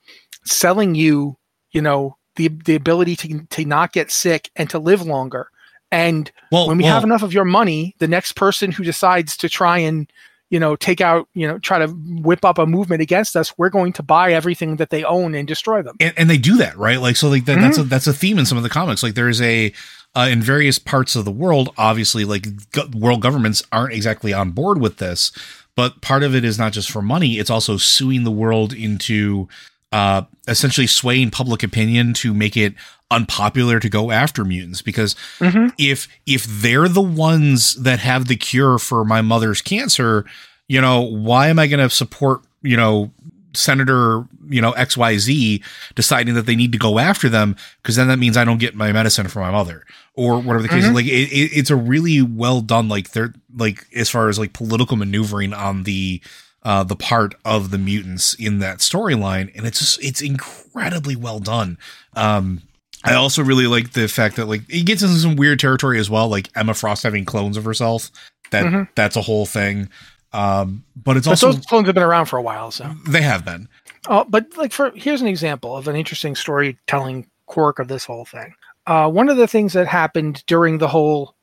selling you you know the the ability to to not get sick and to live longer. And well, when we well, have enough of your money the next person who decides to try and you know take out you know try to whip up a movement against us we're going to buy everything that they own and destroy them.
And, and they do that right? Like so like that, mm-hmm. that's a that's a theme in some of the comics. Like there's a uh, in various parts of the world obviously like go- world governments aren't exactly on board with this but part of it is not just for money it's also suing the world into uh, essentially swaying public opinion to make it unpopular to go after mutants because mm-hmm. if if they're the ones that have the cure for my mother's cancer you know why am i going to support you know Senator, you know, XYZ deciding that they need to go after them because then that means I don't get my medicine for my mother or whatever the case mm-hmm. is. Like it, it, it's a really well done, like they're like as far as like political maneuvering on the uh the part of the mutants in that storyline, and it's just it's incredibly well done. Um I also really like the fact that like it gets into some weird territory as well, like Emma Frost having clones of herself. That mm-hmm. that's a whole thing. Um, but it's but also
those clones have been around for a while, so
they have been.
Uh, but like for here's an example of an interesting storytelling quirk of this whole thing. Uh, one of the things that happened during the whole,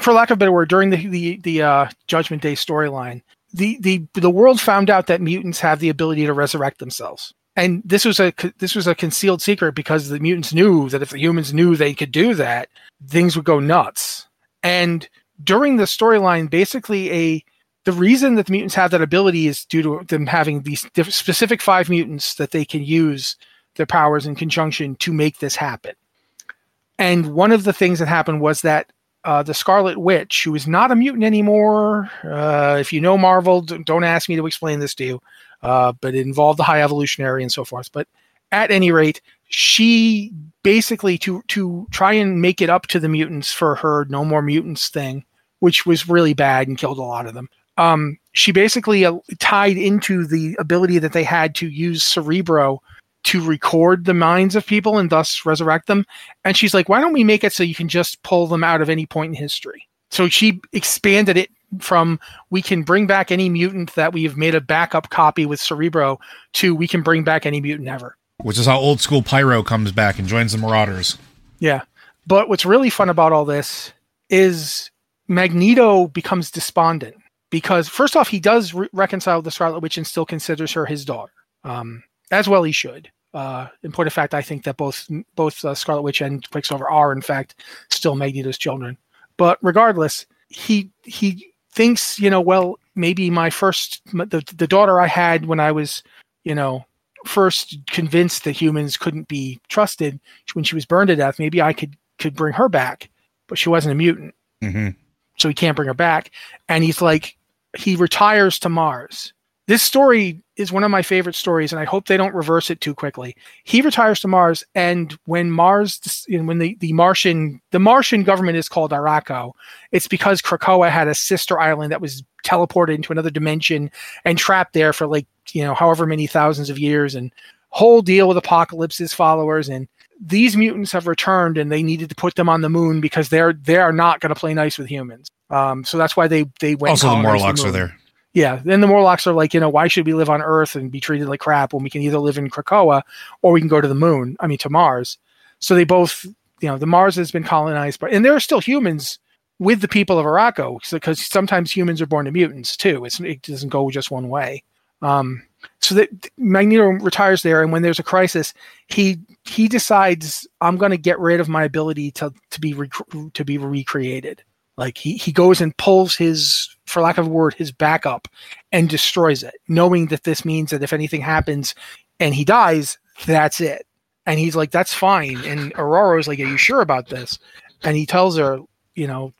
for lack of a better word, during the the the uh, Judgment Day storyline, the the the world found out that mutants have the ability to resurrect themselves, and this was a this was a concealed secret because the mutants knew that if the humans knew they could do that, things would go nuts. And during the storyline, basically a the reason that the mutants have that ability is due to them having these specific five mutants that they can use their powers in conjunction to make this happen. And one of the things that happened was that uh, the Scarlet Witch, who is not a mutant anymore, uh, if you know Marvel, don't ask me to explain this to you, uh, but it involved the High Evolutionary and so forth. But at any rate, she basically to to try and make it up to the mutants for her no more mutants thing, which was really bad and killed a lot of them um, she basically uh, tied into the ability that they had to use Cerebro to record the minds of people and thus resurrect them. And she's like, why don't we make it so you can just pull them out of any point in history? So she expanded it from we can bring back any mutant that we've made a backup copy with Cerebro to we can bring back any mutant ever.
Which is how old school Pyro comes back and joins the Marauders.
Yeah. But what's really fun about all this is Magneto becomes despondent because first off, he does re- reconcile the Scarlet Witch and still considers her his daughter, um, as well he should. Uh, in point of fact, I think that both both uh, Scarlet Witch and Quicksilver are in fact still Magneto's children. But regardless, he he thinks you know well maybe my first the the daughter I had when I was you know first convinced that humans couldn't be trusted when she was burned to death maybe I could could bring her back, but she wasn't a mutant. Mm-hmm. So he can't bring her back. And he's like, he retires to Mars. This story is one of my favorite stories, and I hope they don't reverse it too quickly. He retires to Mars, and when Mars, when the, the Martian the Martian government is called Arakko, it's because Krakoa had a sister island that was teleported into another dimension and trapped there for like you know however many thousands of years, and whole deal with Apocalypse's followers and these mutants have returned and they needed to put them on the moon because they're they are not going to play nice with humans. Um, so that's why they they went.
Also, the Morlocks the are there.
Yeah, then the Morlocks are like, you know, why should we live on Earth and be treated like crap when we can either live in Krakoa or we can go to the moon? I mean, to Mars. So they both, you know, the Mars has been colonized, but and there are still humans with the people of Arakko because sometimes humans are born to mutants too. It's, it doesn't go just one way. Um, so that Magneto retires there, and when there's a crisis, he he decides I'm going to get rid of my ability to to be rec- to be recreated. Like he he goes and pulls his, for lack of a word, his backup and destroys it, knowing that this means that if anything happens and he dies, that's it. And he's like, that's fine. And Ororo's like, are you sure about this? And he tells her, you know,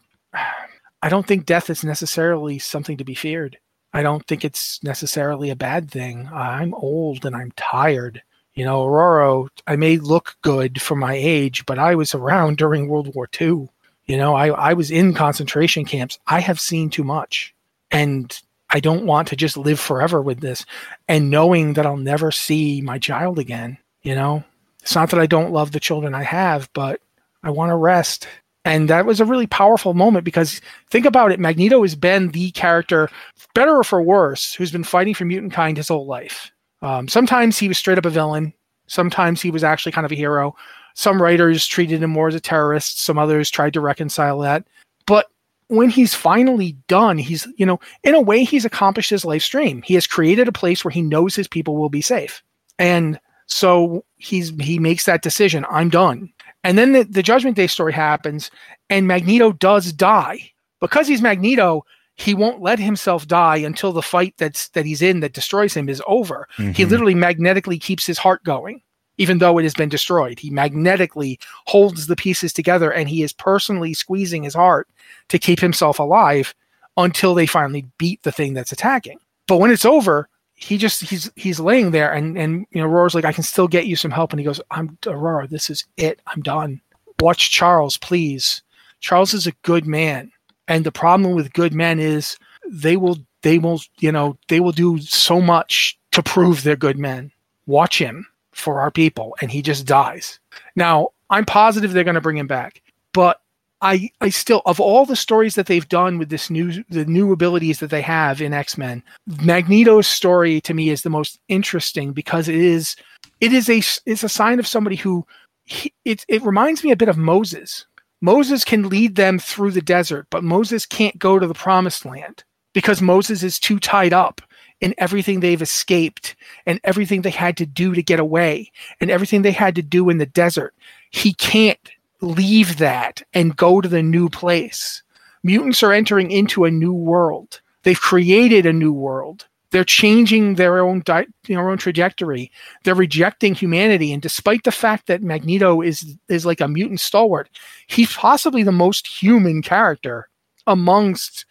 I don't think death is necessarily something to be feared. I don't think it's necessarily a bad thing. I'm old and I'm tired. You know, Ororo, I may look good for my age, but I was around during World War II. You know, I, I was in concentration camps. I have seen too much. And I don't want to just live forever with this. And knowing that I'll never see my child again, you know, it's not that I don't love the children I have, but I want to rest. And that was a really powerful moment because think about it Magneto has been the character, better or for worse, who's been fighting for mutant kind his whole life. Um, sometimes he was straight up a villain, sometimes he was actually kind of a hero. Some writers treated him more as a terrorist, some others tried to reconcile that. But when he's finally done, he's, you know, in a way, he's accomplished his life dream. He has created a place where he knows his people will be safe. And so he's he makes that decision. I'm done. And then the, the Judgment Day story happens, and Magneto does die. Because he's Magneto, he won't let himself die until the fight that's that he's in that destroys him is over. Mm-hmm. He literally magnetically keeps his heart going even though it has been destroyed. He magnetically holds the pieces together and he is personally squeezing his heart to keep himself alive until they finally beat the thing that's attacking. But when it's over, he just he's he's laying there and and you know Ororo's like I can still get you some help. And he goes I'm Ororo this is it. I'm done. Watch Charles please. Charles is a good man. And the problem with good men is they will they will you know they will do so much to prove they're good men. Watch him for our people and he just dies. Now, I'm positive they're going to bring him back, but I I still of all the stories that they've done with this new the new abilities that they have in X-Men, Magneto's story to me is the most interesting because it is it is a it's a sign of somebody who he, it it reminds me a bit of Moses. Moses can lead them through the desert, but Moses can't go to the promised land because Moses is too tied up in everything they've escaped and everything they had to do to get away and everything they had to do in the desert. He can't leave that and go to the new place. Mutants are entering into a new world. They've created a new world. They're changing their own di- their own trajectory. They're rejecting humanity, and despite the fact that Magneto is is like a mutant stalwart, he's possibly the most human character amongst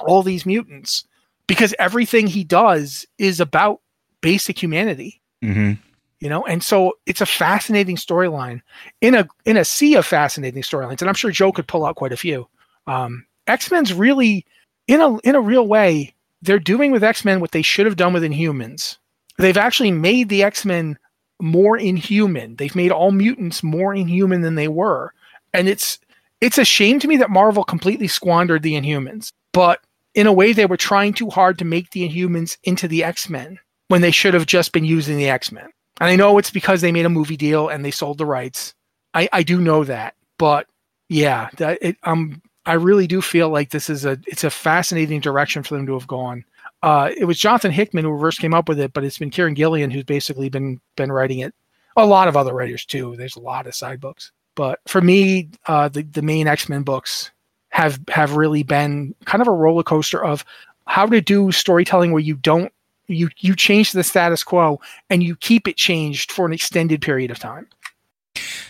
all these mutants because everything he does is about basic humanity.
Mm-hmm.
You know, and so it's a fascinating storyline in a in a sea of fascinating storylines, and I'm sure Joe could pull out quite a few. Um, X Men's really, in a in a real way, they're doing with X Men what they should have done with Inhumans. They've actually made the X Men more inhuman. They've made all mutants more inhuman than they were, and it's it's a shame to me that Marvel completely squandered the Inhumans. But in a way, they were trying too hard to make the Inhumans into the X Men when they should have just been using the X Men. And I know it's because they made a movie deal and they sold the rights. I, I do know that, but yeah, that it, um, I really do feel like this is a it's a fascinating direction for them to have gone. Uh, it was Jonathan Hickman who first came up with it, but it's been Kieron Gillen who's basically been been writing it. A lot of other writers too. There's a lot of side books, but for me, uh, the the main X Men books have have really been kind of a roller coaster of how to do storytelling where you don't you you change the status quo and you keep it changed for an extended period of time.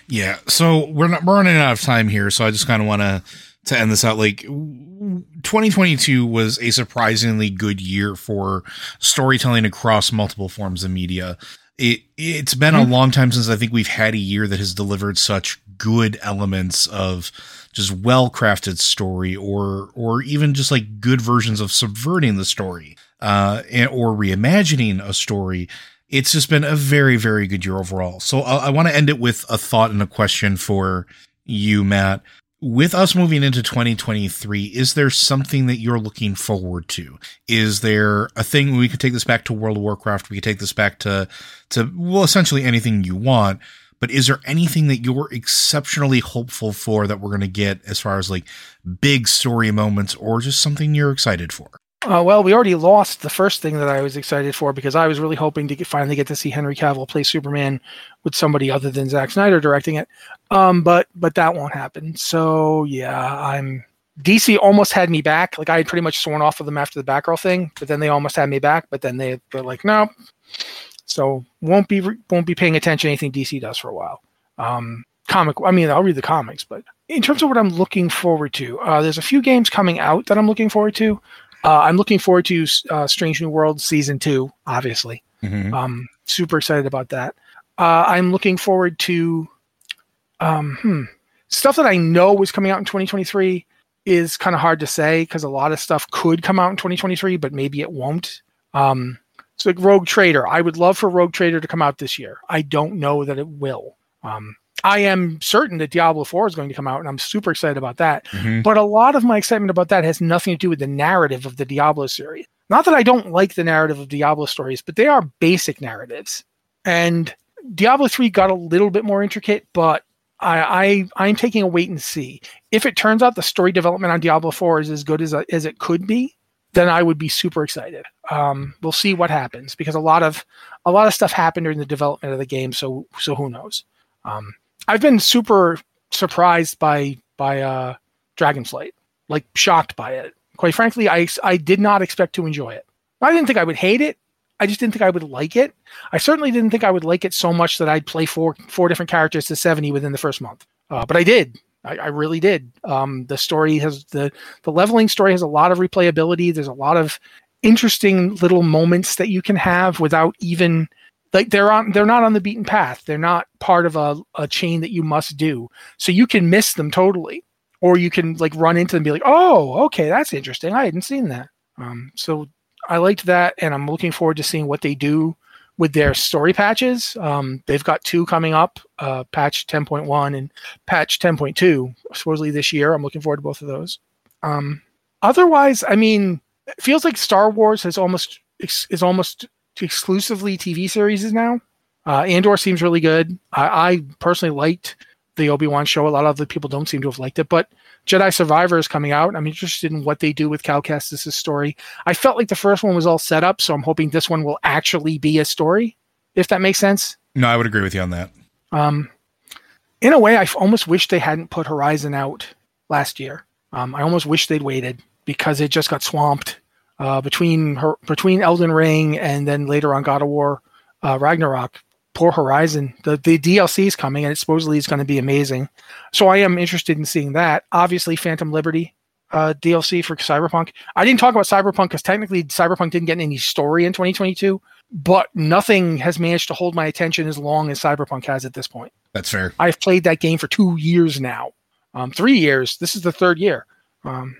Yeah, so we're not we're running out of time here, so I just kind of want to to end this out. Like 2022 was a surprisingly good year for storytelling across multiple forms of media. It it's been mm-hmm. a long time since I think we've had a year that has delivered such good elements of just well crafted story or or even just like good versions of subverting the story uh and, or reimagining a story. It's just been a very very good year overall. So i, I want to end it with a thought and a question for you matt with us moving into 2023 is there something that you're looking forward to is there a thing we could take this back to world of warcraft we could take this back to to well essentially anything you want but is there anything that you're exceptionally hopeful for that we're going to get as far as like big story moments or just something you're excited for?
Uh, well, we already lost the first thing that I was excited for because I was really hoping to get, finally get to see Henry Cavill play Superman with somebody other than Zack Snyder directing it. Um, but but that won't happen. So yeah, I'm DC almost had me back. Like I had pretty much sworn off of them after the Batgirl thing, but then they almost had me back. But then they were like, no, so won't be won't be paying attention to anything DC does for a while. Um, comic, I mean, I'll read the comics, but in terms of what I'm looking forward to, uh, there's a few games coming out that I'm looking forward to. Uh, I'm looking forward to uh, Strange New World season two, obviously. Mm-hmm. Um, super excited about that. Uh, I'm looking forward to um, hmm, stuff that I know was coming out in 2023 is kind of hard to say because a lot of stuff could come out in 2023, but maybe it won't. Um, so like Rogue Trader, I would love for Rogue Trader to come out this year. I don't know that it will. Um, I am certain that Diablo 4 is going to come out, and I'm super excited about that. Mm-hmm. But a lot of my excitement about that has nothing to do with the narrative of the Diablo series. Not that I don't like the narrative of Diablo stories, but they are basic narratives. And Diablo 3 got a little bit more intricate, but I, I am taking a wait and see. If it turns out the story development on Diablo 4 is as good as, as it could be, then I would be super excited. Um, we'll see what happens because a lot of a lot of stuff happened during the development of the game. So so who knows? Um, I've been super surprised by by uh, Dragonflight, like shocked by it. Quite frankly, I I did not expect to enjoy it. I didn't think I would hate it. I just didn't think I would like it. I certainly didn't think I would like it so much that I'd play four four different characters to seventy within the first month. Uh, but I did. I, I really did. Um, the story has the the leveling story has a lot of replayability. There's a lot of interesting little moments that you can have without even like they're on they're not on the beaten path. They're not part of a, a chain that you must do. So you can miss them totally. Or you can like run into them and be like, oh, okay, that's interesting. I hadn't seen that. Um, so I liked that, and I'm looking forward to seeing what they do with their story patches. Um, they've got two coming up, uh, patch 10.1 and patch 10.2, supposedly this year. I'm looking forward to both of those. Um, otherwise, I mean, it feels like Star Wars has almost is almost exclusively TV series now. Uh, Andor seems really good. I, I personally liked the Obi Wan show. A lot of the people don't seem to have liked it, but Jedi Survivor is coming out. I'm interested in what they do with Cal Kestis' story. I felt like the first one was all set up, so I'm hoping this one will actually be a story, if that makes sense.
No, I would agree with you on that.
Um, in a way, I almost wish they hadn't put Horizon out last year. Um, I almost wish they'd waited because it just got swamped uh, between her, between Elden Ring and then later on God of War uh, Ragnarok poor Horizon. The the DLC is coming, and it supposedly is going to be amazing. So I am interested in seeing that. Obviously, Phantom Liberty uh, DLC for Cyberpunk. I didn't talk about Cyberpunk because technically Cyberpunk didn't get any story in 2022, but nothing has managed to hold my attention as long as Cyberpunk has at this point.
That's fair.
I've played that game for two years now, um, three years. This is the third year. Um,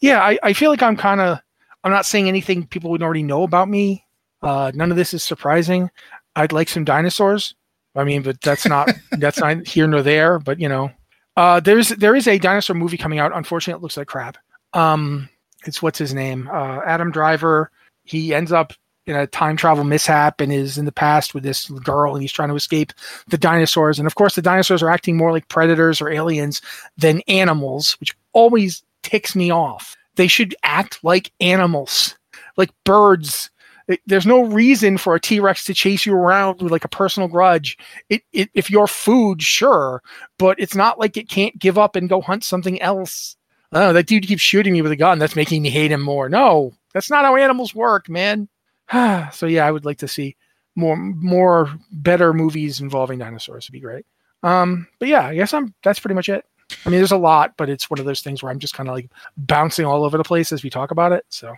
yeah, I, I feel like I'm kind of. I'm not saying anything people would already know about me. Uh, none of this is surprising. I'd like some dinosaurs. I mean, but that's not that's not here nor there. But you know, uh, there's there is a dinosaur movie coming out. Unfortunately, it looks like crap. Um, it's what's his name? Uh, Adam Driver. He ends up in a time travel mishap and is in the past with this girl, and he's trying to escape the dinosaurs. And of course, the dinosaurs are acting more like predators or aliens than animals, which always ticks me off. They should act like animals, like birds there's no reason for a T-Rex to chase you around with like a personal grudge. It, it, if you're food, sure, but it's not like it can't give up and go hunt something else. Oh, that dude keeps shooting me with a gun. That's making me hate him more. No, that's not how animals work, man. so yeah, I would like to see more, more better movies involving dinosaurs. Would be great. Um, but yeah, I guess I'm. That's pretty much it. I mean, there's a lot, but it's one of those things where I'm just kind of like bouncing all over the place as we talk about it. So,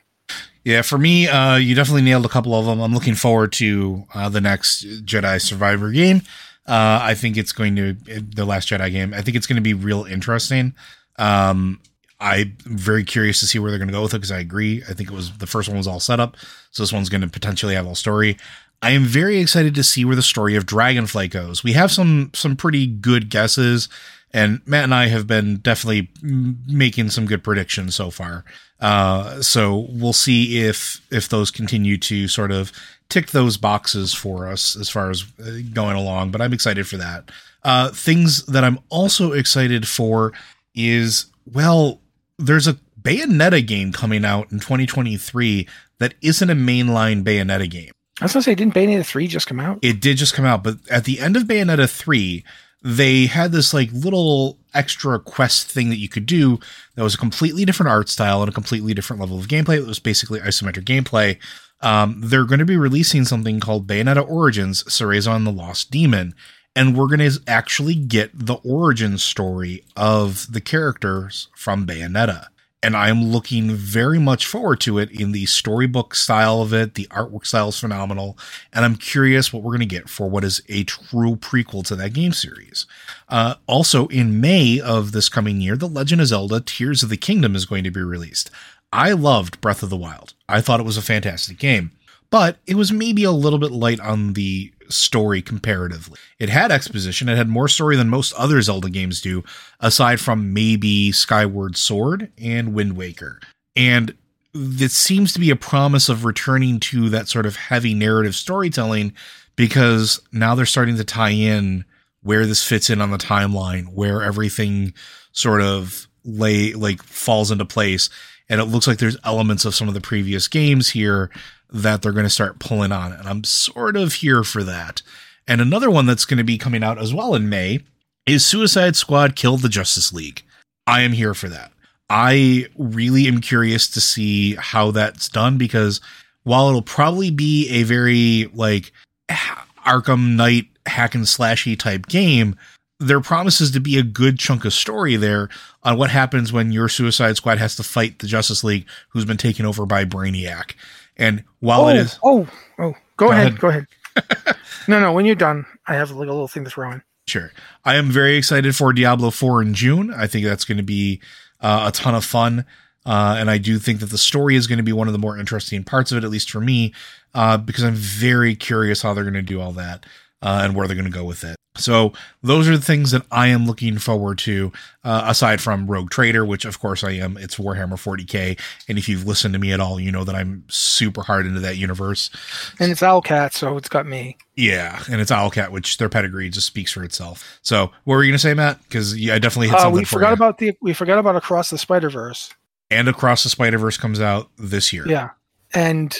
yeah, for me, uh, you definitely nailed a couple of them. I'm looking forward to uh, the next Jedi Survivor game. Uh, I think it's going to the Last Jedi game. I think it's going to be real interesting. Um, I'm very curious to see where they're going to go with it because I agree. I think it was the first one was all set up, so this one's going to potentially have all story. I am very excited to see where the story of Dragonflight goes. We have some some pretty good guesses, and Matt and I have been definitely making some good predictions so far. Uh, so we'll see if if those continue to sort of tick those boxes for us as far as uh, going along. But I'm excited for that. Uh, things that I'm also excited for is well, there's a Bayonetta game coming out in 2023 that isn't a mainline Bayonetta game.
I was gonna say, didn't Bayonetta three just come out?
It did just come out, but at the end of Bayonetta three, they had this like little extra quest thing that you could do that was a completely different art style and a completely different level of gameplay. It was basically isometric gameplay. Um, they're going to be releasing something called Bayonetta Origins: Cereza and the Lost Demon, and we're going to actually get the origin story of the characters from Bayonetta and I'm looking very much forward to it in the storybook style of it. The artwork style is phenomenal, and I'm curious what we're going to get for what is a true prequel to that game series. Uh, also, in May of this coming year, The Legend of Zelda Tears of the Kingdom is going to be released. I loved Breath of the Wild. I thought it was a fantastic game, but it was maybe a little bit light on the story comparatively. It had exposition, it had more story than most other Zelda games do, aside from maybe Skyward Sword and Wind Waker. And it seems to be a promise of returning to that sort of heavy narrative storytelling because now they're starting to tie in where this fits in on the timeline, where everything sort of lay like falls into place. And it looks like there's elements of some of the previous games here that they're going to start pulling on. And I'm sort of here for that. And another one that's going to be coming out as well in May is Suicide Squad Killed the Justice League. I am here for that. I really am curious to see how that's done because while it'll probably be a very like Arkham Knight hack and slashy type game, there promises to be a good chunk of story there on what happens when your Suicide Squad has to fight the Justice League, who's been taken over by Brainiac. And while
oh,
it is,
oh, oh, go, go ahead, ahead, go ahead. no, no, when you're done, I have like a little thing to throw in.
Sure, I am very excited for Diablo Four in June. I think that's going to be uh, a ton of fun. Uh, and I do think that the story is going to be one of the more interesting parts of it, at least for me, uh, because I'm very curious how they're going to do all that uh, and where they're going to go with it. So those are the things that I am looking forward to, uh, aside from Rogue Trader, which of course I am. It's Warhammer 40k, and if you've listened to me at all, you know that I'm super hard into that universe.
And it's Owlcat, so it's got me.
Yeah, and it's Owlcat, which their pedigree just speaks for itself. So what were you gonna say, Matt? Because yeah, I definitely hit uh, something.
we forgot
you.
about the we forgot about Across the Spider Verse.
And Across the Spider Verse comes out this year.
Yeah, and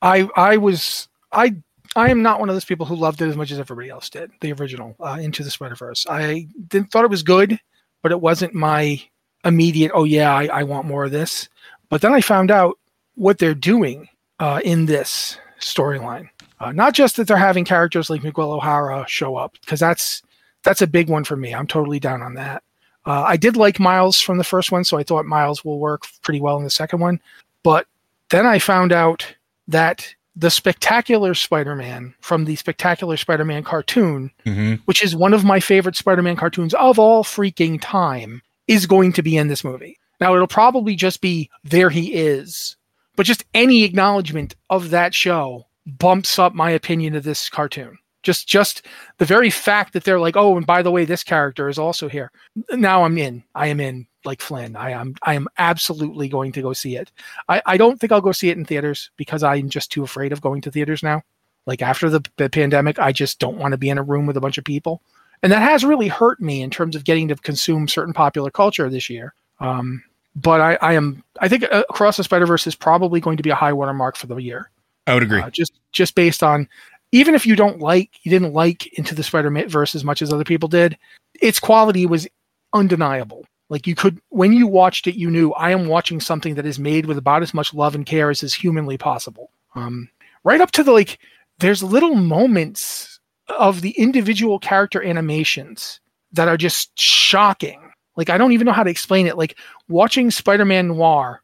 I I was I I am not one of those people who loved it as much as everybody else did. The original uh, Into the Spider Verse. I didn't thought it was good, but it wasn't my immediate. Oh yeah, I, I want more of this. But then I found out what they're doing uh, in this storyline. Uh, not just that they're having characters like Miguel O'Hara show up, because that's that's a big one for me. I'm totally down on that. Uh, I did like Miles from the first one, so I thought Miles will work pretty well in the second one. But then I found out that the Spectacular Spider Man from the Spectacular Spider Man cartoon, mm-hmm. which is one of my favorite Spider Man cartoons of all freaking time, is going to be in this movie. Now, it'll probably just be there he is, but just any acknowledgement of that show bumps up my opinion of this cartoon. Just, just the very fact that they're like, oh, and by the way, this character is also here. Now I'm in. I am in like Flynn. I am I am absolutely going to go see it. I, I don't think I'll go see it in theaters because I'm just too afraid of going to theaters now. Like after the, the pandemic, I just don't want to be in a room with a bunch of people. And that has really hurt me in terms of getting to consume certain popular culture this year. Um, but I, I am I think uh, Across the Spider Verse is probably going to be a high watermark for the year.
I would agree.
Uh, just just based on even if you don't like you didn't like Into the Spider Verse as much as other people did, its quality was undeniable. Like you could, when you watched it, you knew I am watching something that is made with about as much love and care as is humanly possible. Um, right up to the like, there's little moments of the individual character animations that are just shocking. Like I don't even know how to explain it. Like watching Spider-Man Noir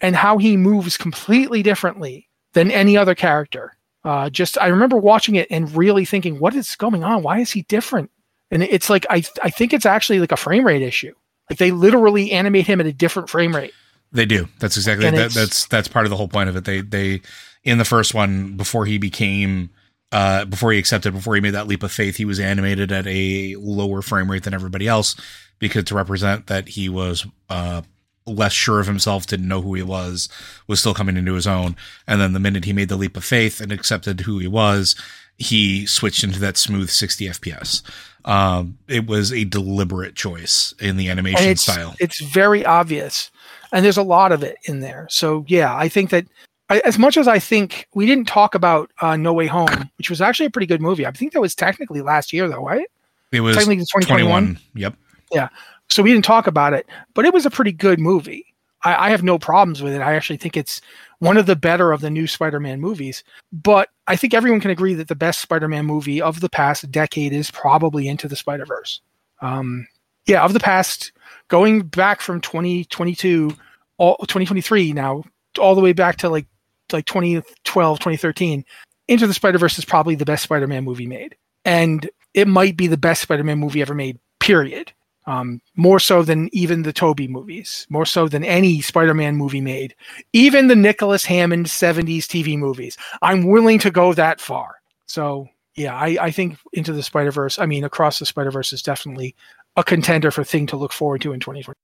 and how he moves completely differently than any other character. Uh, just I remember watching it and really thinking, what is going on? Why is he different? And it's like I I think it's actually like a frame rate issue. Like they literally animate him at a different frame rate.
They do. That's exactly that, that's that's part of the whole point of it. They they in the first one before he became uh, before he accepted, before he made that leap of faith, he was animated at a lower frame rate than everybody else because to represent that he was uh, less sure of himself, didn't know who he was, was still coming into his own. And then the minute he made the leap of faith and accepted who he was, he switched into that smooth 60 FPS. Um, it was a deliberate choice in the animation
it's,
style.
It's very obvious, and there's a lot of it in there. So yeah, I think that I, as much as I think we didn't talk about uh, No Way Home, which was actually a pretty good movie. I think that was technically last year, though, right?
It was technically 2021. Yep.
Yeah. So we didn't talk about it, but it was a pretty good movie. I, I have no problems with it. I actually think it's one of the better of the new Spider-Man movies. But I think everyone can agree that the best Spider-Man movie of the past decade is probably Into the Spider-Verse. Um, yeah, of the past, going back from 2022, all, 2023 now, all the way back to like like 2012, 2013, Into the Spider Verse is probably the best Spider Man movie made, and it might be the best Spider Man movie ever made. Period. Um, more so than even the Tobey movies, more so than any Spider-Man movie made, even the Nicholas Hammond '70s TV movies. I'm willing to go that far. So yeah, I, I think Into the Spider Verse. I mean, Across the Spider Verse is definitely a contender for thing to look forward to in 2020.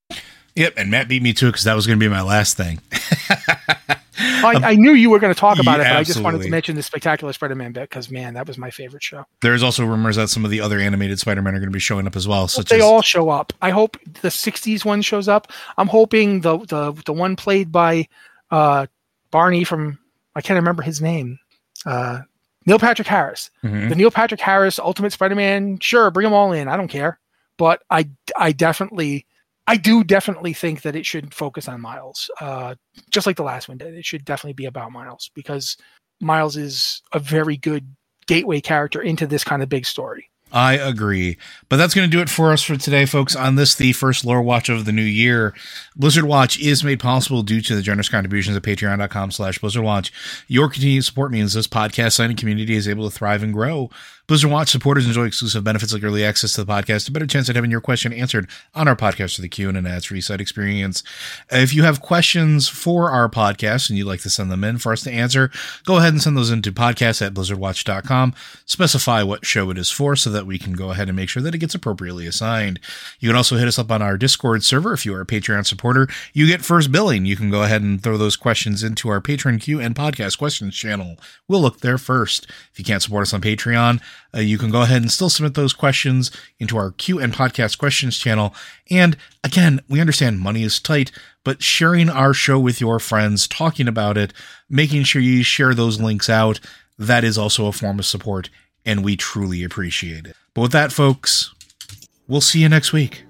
Yep, and Matt beat me too because that was going to be my last thing.
I, I, knew you were going to talk about yeah, it, but I just wanted to mention the Spectacular Spider-Man bit because man, that was my favorite show.
There's also rumors that some of the other animated Spider-Man are going to be showing up as well.
Such they as- all show up. I hope the '60s one shows up. I'm hoping the the the one played by uh, Barney from I can't remember his name. Uh, Neil Patrick Harris. Mm-hmm. The Neil Patrick Harris Ultimate Spider-Man. Sure, bring them all in. I don't care. But I I definitely I do definitely think that it should focus on Miles, uh, just like the last one did. It should definitely be about Miles because Miles is a very good gateway character into this kind of big story.
I agree. But that's going to do it for us for today, folks, on this, the first lore watch of the new year. Blizzard Watch is made possible due to the generous contributions at patreon.com slash Blizzard Watch. Your continued support means this podcast signing community is able to thrive and grow. Blizzard Watch supporters enjoy exclusive benefits like early access to the podcast, a better chance at having your question answered on our podcast for the Q and an ads-free site experience. If you have questions for our podcast and you'd like to send them in for us to answer, go ahead and send those into podcast at blizzardwatch.com. Specify what show it is for so that we can go ahead and make sure that it gets appropriately assigned. You can also hit us up on our Discord server. If you are a Patreon supporter, you get first billing. You can go ahead and throw those questions into our Patreon queue and podcast questions channel. We'll look there first. If you can't support us on Patreon, uh, you can go ahead and still submit those questions into our Q and podcast questions channel. And again, we understand money is tight, but sharing our show with your friends, talking about it, making sure you share those links out, that is also a form of support, and we truly appreciate it. But with that, folks, we'll see you next week.